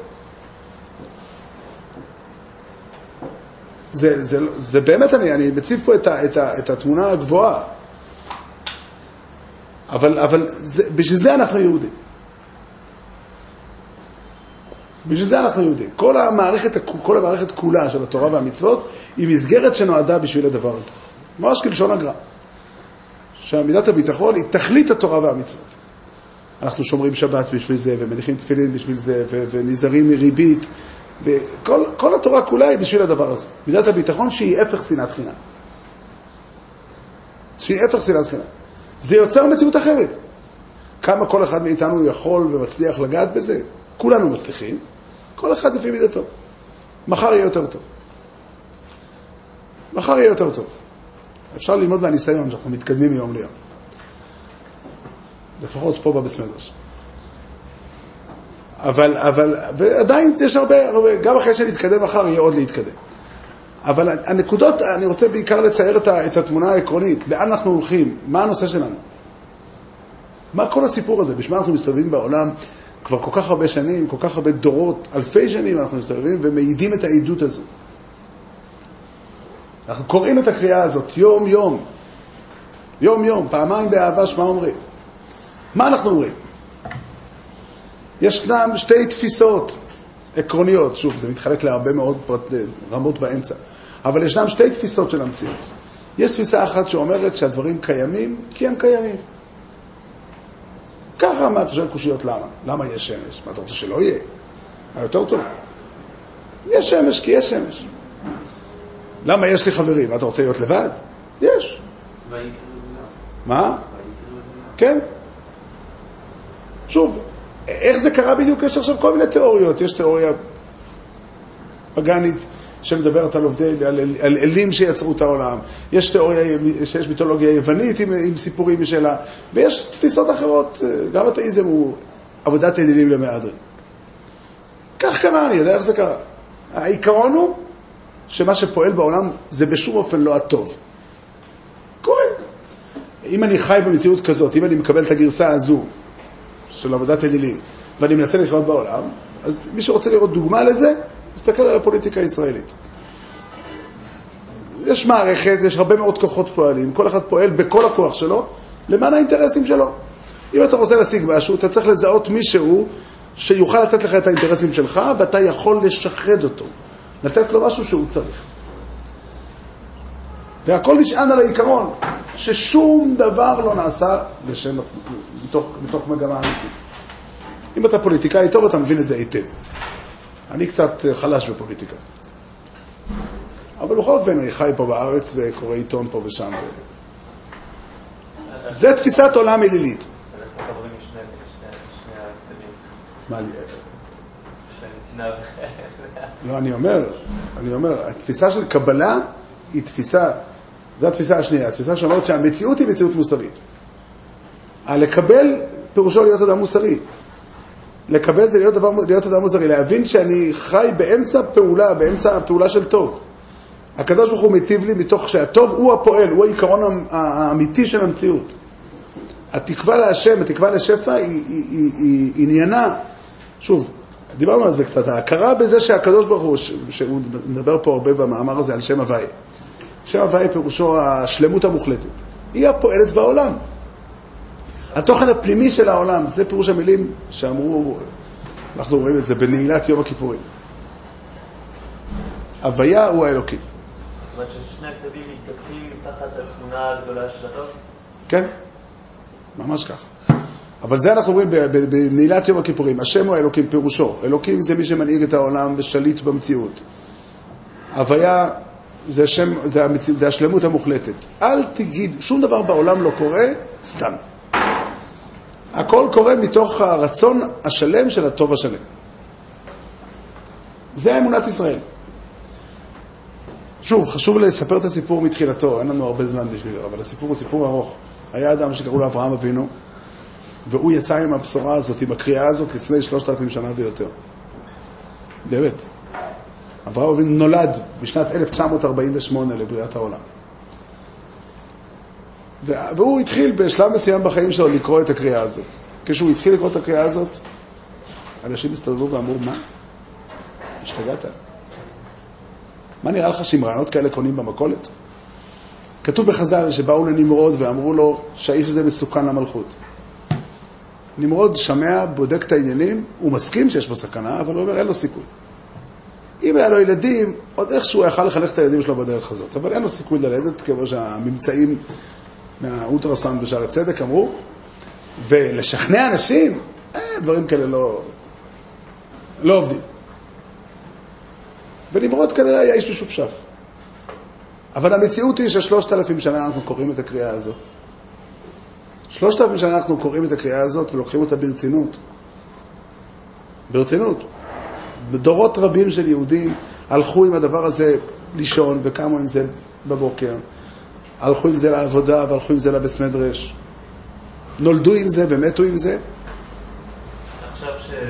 A: זה, זה, זה באמת, אני, אני מציב פה את, ה, את, ה, את התמונה הגבוהה. אבל, אבל זה, בשביל זה אנחנו יהודים. בשביל זה אנחנו יהודים. כל המערכת, כל המערכת כולה של התורה והמצוות היא מסגרת שנועדה בשביל הדבר הזה. ממש כלשון הגר"א. שעמידת הביטחון היא תכלית התורה והמצוות. אנחנו שומרים שבת בשביל זה, ומניחים תפילין בשביל זה, ו- ונזהרים מריבית, וכל כל התורה כולה היא בשביל הדבר הזה. מידת הביטחון שהיא הפך שנאת חינם. שהיא הפך שנאת חינם. זה יוצר מציאות אחרת. כמה כל אחד מאיתנו יכול ומצליח לגעת בזה? כולנו מצליחים, כל אחד לפי מידתו. מחר יהיה יותר טוב. מחר יהיה יותר טוב. אפשר ללמוד מהניסיון שאנחנו מתקדמים מיום ליום. לפחות פה בבית מדרש. אבל, אבל, ועדיין יש הרבה, הרבה, גם אחרי שנתקדם מחר יהיה עוד להתקדם. אבל הנקודות, אני רוצה בעיקר לצייר את, את התמונה העקרונית, לאן אנחנו הולכים, מה הנושא שלנו. מה כל הסיפור הזה, בשביל מה אנחנו מסתובבים בעולם כבר כל כך הרבה שנים, כל כך הרבה דורות, אלפי שנים אנחנו מסתובבים ומעידים את העדות הזו. אנחנו קוראים את הקריאה הזאת יום-יום, יום-יום, פעמיים באהבה, שמה אומרים? מה אנחנו אומרים? ישנם שתי תפיסות עקרוניות, שוב, זה מתחלק להרבה מאוד פרט, רמות באמצע, אבל ישנם שתי תפיסות של המציאות. יש תפיסה אחת שאומרת שהדברים קיימים כי הם קיימים. ככה, מה אתה שואל קושיות למה? למה יש שמש? מה אתה רוצה שלא יהיה? מה יותר טוב? יש שמש כי יש שמש. למה יש לי חברים? אתה רוצה להיות לבד? יש. מה? כן. שוב, איך זה קרה בדיוק? יש עכשיו כל מיני תיאוריות. יש תיאוריה פגאנית שמדברת על עובדי, על, על אלים שיצרו את העולם. יש תיאוריה, שיש מיתולוגיה יוונית עם, עם סיפורים משלה, ויש תפיסות אחרות. גם התאיזם הוא עבודת אלילים למהדרין. כך קרה, אני יודע איך זה קרה. העיקרון הוא שמה שפועל בעולם זה בשום אופן לא הטוב. קורה. אם אני חי במציאות כזאת, אם אני מקבל את הגרסה הזו של עבודת אלילים, ואני מנסה לחיות בעולם, אז מי שרוצה לראות דוגמה לזה, מסתכל על הפוליטיקה הישראלית. יש מערכת, יש הרבה מאוד כוחות פועלים, כל אחד פועל בכל הכוח שלו למען האינטרסים שלו. אם אתה רוצה להשיג משהו, אתה צריך לזהות מישהו שיוכל לתת לך את האינטרסים שלך, ואתה יכול לשחד אותו, לתת לו משהו שהוא צריך. והכל נשען על העיקרון ששום דבר לא נעשה לשם עצמו, מתוך, מתוך מגמה אמיתית. אם אתה פוליטיקאי טוב, אתה מבין את זה היטב. אני קצת חלש בפוליטיקה. אבל בכל אופן, אני חי פה בארץ וקורא עיתון פה ושם. זה תפיסת עולם אלילית. לא, אני אומר, אני אומר, התפיסה של קבלה היא תפיסה, זו התפיסה השנייה, התפיסה שאומרת שהמציאות היא מציאות מוסרית. הלקבל פירושו להיות אדם מוסרי. לקבל זה להיות, דבר, להיות אדם מוסרי, להבין שאני חי באמצע פעולה, באמצע הפעולה של טוב. הקדוש ברוך הוא מיטיב לי מתוך שהטוב הוא הפועל, הוא העיקרון האמיתי של המציאות. התקווה להשם, התקווה לשפע, היא, היא, היא, היא עניינה, שוב, דיברנו על זה קצת, ההכרה בזה שהקדוש ברוך הוא, שהוא מדבר פה הרבה במאמר הזה על שם הוואי. שם הוואי פירושו השלמות המוחלטת. היא הפועלת בעולם. התוכן הפנימי של העולם, זה פירוש המילים שאמרו אנחנו רואים את זה בנעילת יום הכיפורים. הוויה הוא האלוקים.
E: זאת אומרת ששני הכתבים מתגפים תחת התמונה הגדולה של הטוב?
A: כן, ממש כך. אבל זה אנחנו רואים בנעילת יום הכיפורים. השם הוא האלוקים פירושו. אלוקים זה מי שמנהיג את העולם ושליט במציאות. הוויה זה, השם, זה, המציאות, זה השלמות המוחלטת. אל תגיד, שום דבר בעולם לא קורה סתם. הכל קורה מתוך הרצון השלם של הטוב השלם. זה אמונת ישראל. שוב, חשוב לספר את הסיפור מתחילתו, אין לנו הרבה זמן בשבילו, אבל הסיפור הוא סיפור ארוך. היה אדם שקראו לו אברהם אבינו, והוא יצא עם הבשורה הזאת, עם הקריאה הזאת, לפני שלושת אלפים שנה ויותר. באמת. אברהם אבינו נולד בשנת 1948 לבריאת העולם. והוא התחיל בשלב מסוים בחיים שלו לקרוא את הקריאה הזאת. כשהוא התחיל לקרוא את הקריאה הזאת, אנשים הסתובבו ואמרו, מה? השתגעת? מה נראה לך שעם רעיונות כאלה קונים במכולת? כתוב בחז"ל שבאו לנמרוד ואמרו לו שהאיש הזה מסוכן למלכות. נמרוד שמע, בודק את העניינים, הוא מסכים שיש בו סכנה, אבל הוא אומר, אין לו סיכוי. אם היה לו ילדים, עוד איכשהו יכל לחנך את הילדים שלו בדרך הזאת, אבל אין לו סיכוי ללדת, כמו שהממצאים מהאולטרסאונד בשערי צדק אמרו, ולשכנע אנשים, אה, דברים כאלה לא, לא עובדים. ונמרוד כנראה היה איש משופשף. אבל המציאות היא ששלושת אלפים שנה אנחנו קוראים את הקריאה הזאת. שלושת אלפים שנה אנחנו קוראים את הקריאה הזאת ולוקחים אותה ברצינות. ברצינות. דורות רבים של יהודים הלכו עם הדבר הזה לישון וקמו עם זה בבוקר. הלכו עם זה לעבודה והלכו עם זה לבס מדרש. נולדו עם זה ומתו עם זה.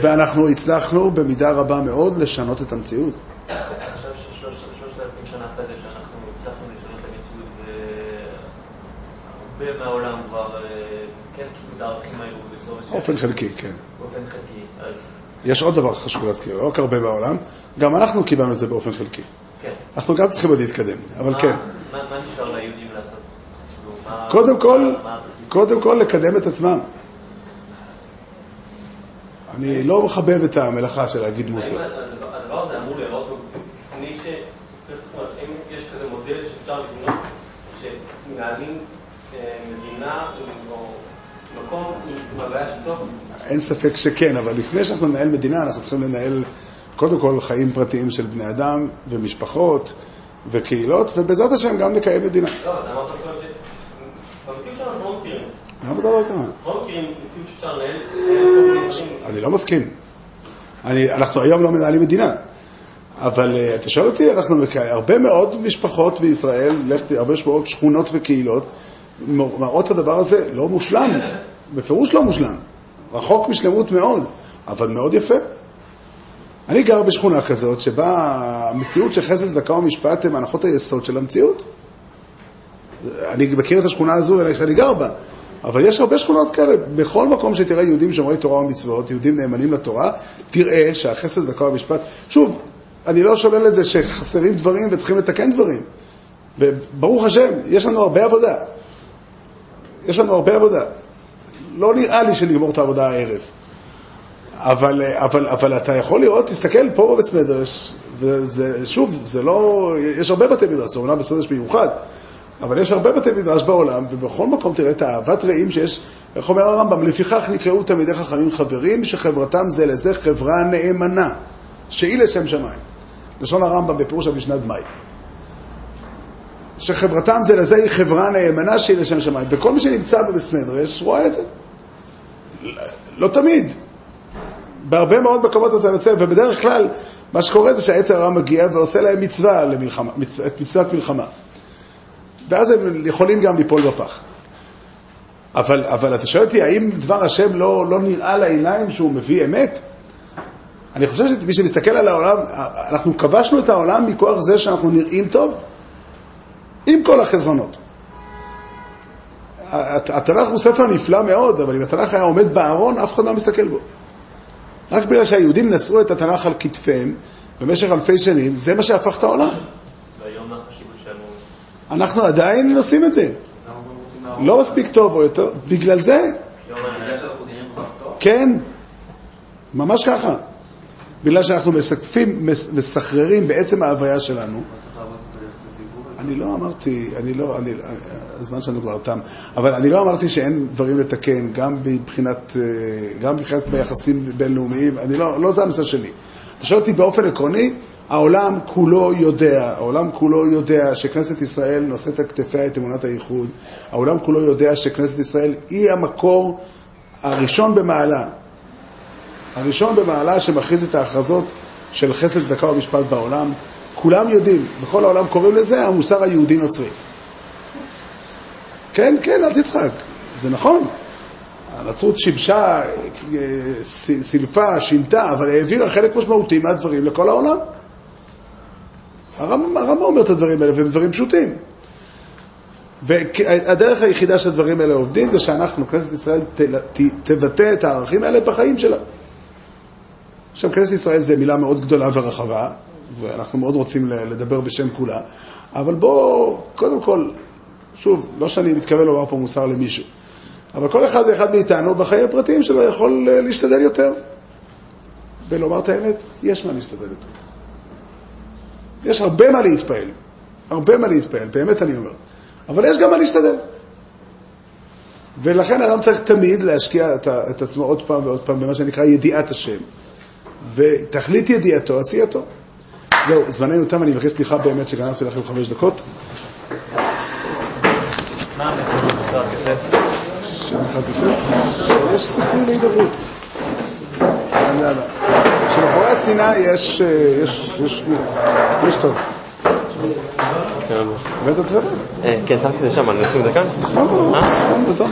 A: ואנחנו הצלחנו במידה רבה מאוד לשנות את המציאות.
E: מהעולם כבר אה, כן קיבלו את הערכים האלו בצורה מסוימת.
A: באופן חלקי, כן.
E: באופן חלקי. אז
A: יש עוד דבר חשוב להזכיר, לא רק הרבה בעולם, גם אנחנו קיבלנו את זה באופן חלקי.
E: כן.
A: אנחנו גם צריכים עוד להתקדם, אבל
E: מה-
A: כן.
E: מה מה נשאר ליהודים לעשות? כאילו, מה-
A: קודם כל, קודם כל לקדם את עצמם. אני לא מחבב את המלאכה של להגיד מוסר.
G: הדבר הזה אמור להיראות במציאות לפני ש... האם יש כזה מודל שאפשר לבנות, שמנהלים אה, מדינה או מקום עם הוויה של טוב?
A: אין ספק שכן, אבל לפני שאנחנו ננהל מדינה, אנחנו צריכים לנהל קודם כל חיים פרטיים של בני אדם ומשפחות וקהילות, ובעזרת השם גם נקיים מדינה.
G: לא, אתה אמרת קודם ש... במציאות שלנו אנחנו לא מכירים.
A: למה אתה לא ככה?
G: אנחנו לא מכירים מציאות שאפשר לנהל לנהל טוב דברים.
A: אני לא מסכים. אנחנו היום לא מנהלים מדינה. אבל uh, אתה שואל אותי, אנחנו, הרבה מאוד משפחות בישראל, הרבה מאוד שכונות וקהילות, מראות את הדבר הזה לא מושלם, בפירוש לא מושלם, רחוק משלמות מאוד, אבל מאוד יפה. אני גר בשכונה כזאת, שבה המציאות של חסד, צדקה ומשפט הם הנחות היסוד של המציאות. אני מכיר את השכונה הזו שאני גר בה, אבל יש הרבה שכונות כאלה. בכל מקום שתראה יהודים שומרי תורה ומצוות, יהודים נאמנים לתורה, תראה שהחסד, צדקה ומשפט... שוב, אני לא שולל את זה שחסרים דברים וצריכים לתקן דברים. וברוך השם, יש לנו הרבה עבודה. יש לנו הרבה עבודה. לא נראה לי שנגמור את העבודה הערב. אבל, אבל, אבל אתה יכול לראות, תסתכל פה בבית מדרש, וזה, שוב, זה לא, יש הרבה בתי מדרש, אומנם בית מדרש מיוחד, אבל יש הרבה בתי מדרש בעולם, ובכל מקום תראה את האהבת רעים שיש, איך אומר הרמב"ם, לפיכך נקראו תלמידי חכמים חברים, שחברתם זה לזה חברה נאמנה, שהיא לשם שמיים. לשון הרמב"ם בפירוש המשנה דמאי. שחברתם זה לזה היא חברה נאמנה שהיא לשם שמיים. וכל מי שנמצא בבית מדרש רואה את זה. לא תמיד. בהרבה מאוד מקומות אתה יוצא, ובדרך כלל מה שקורה זה שהעץ הרע מגיע ועושה להם מצווה למלחמה, מצ... מצוות מלחמה. ואז הם יכולים גם ליפול בפח. אבל, אבל אתה שואל אותי, האם דבר השם לא, לא נראה לעיניים שהוא מביא אמת? אני חושב שמי שמסתכל על העולם, אנחנו כבשנו את העולם מכוח זה שאנחנו נראים טוב, עם כל החזונות. הת- התנ"ך הוא ספר נפלא מאוד, אבל אם התנ"ך היה עומד בארון, אף אחד לא מסתכל בו. רק בגלל שהיהודים נשאו את התנ"ך על כתפיהם במשך אלפי שנים, זה מה שהפך את העולם.
E: והיום מה החשיבות שלנו?
A: אנחנו עדיין עושים את זה. לא מספיק טוב או יותר, בגלל זה? כן, ממש ככה. בגלל שאנחנו מסקפים, מס- מסחררים בעצם ההוויה שלנו. אני לא אמרתי, אני לא, אני, הזמן שלנו כבר תם, אבל אני לא אמרתי שאין דברים לתקן, גם מבחינת, אה, גם מבחינת ביחסים בינלאומיים, אני לא, לא זה הנושא שלי. אתה שואל אותי באופן עקרוני, העולם כולו יודע, העולם כולו יודע שכנסת ישראל נושאת על כתפיה את אמונת הייחוד, העולם כולו יודע שכנסת ישראל היא המקור הראשון במעלה, הראשון במעלה שמכריז את ההכרזות של חסד, צדקה ומשפט בעולם. כולם יודעים, בכל העולם קוראים לזה המוסר היהודי-נוצרי. כן, כן, אל תצחק, זה נכון. הנצרות שיבשה, אה, סילפה, שינתה, אבל העבירה חלק משמעותי מהדברים לכל העולם. הרמב"ם הרמב"ם אומר את הדברים האלה, והם דברים פשוטים. והדרך היחידה שהדברים האלה עובדים זה שאנחנו, כנסת ישראל, תבטא את הערכים האלה בחיים שלה. עכשיו, כנסת ישראל זה מילה מאוד גדולה ורחבה, ואנחנו מאוד רוצים לדבר בשם כולה, אבל בואו, קודם כל, שוב, לא שאני מתכוון לומר פה מוסר למישהו, אבל כל אחד ואחד מאיתנו בחיים הפרטיים שלו יכול אה, להשתדל יותר. ולומר את האמת, יש מה להשתדל יותר. יש הרבה מה להתפעל, הרבה מה להתפעל, באמת אני אומר. אבל יש גם מה להשתדל. ולכן אדם צריך תמיד להשקיע את, את עצמו עוד פעם ועוד פעם במה שנקרא ידיעת השם. ותכלית ידיעתו, עשייתו. זהו, זמננו תם, אני מבקש סליחה באמת שגנבתי לכם חמש דקות.
E: מה המסר של.
A: יש סיכוי להידברות. יאללה. שמאחורי השנאה יש, אה, יש, יש, יש טוב. הבאת את זה?
G: כן, שמתי את זה שם, אני אשים את זה כאן?
A: לא, לא, לא, לא, טוב.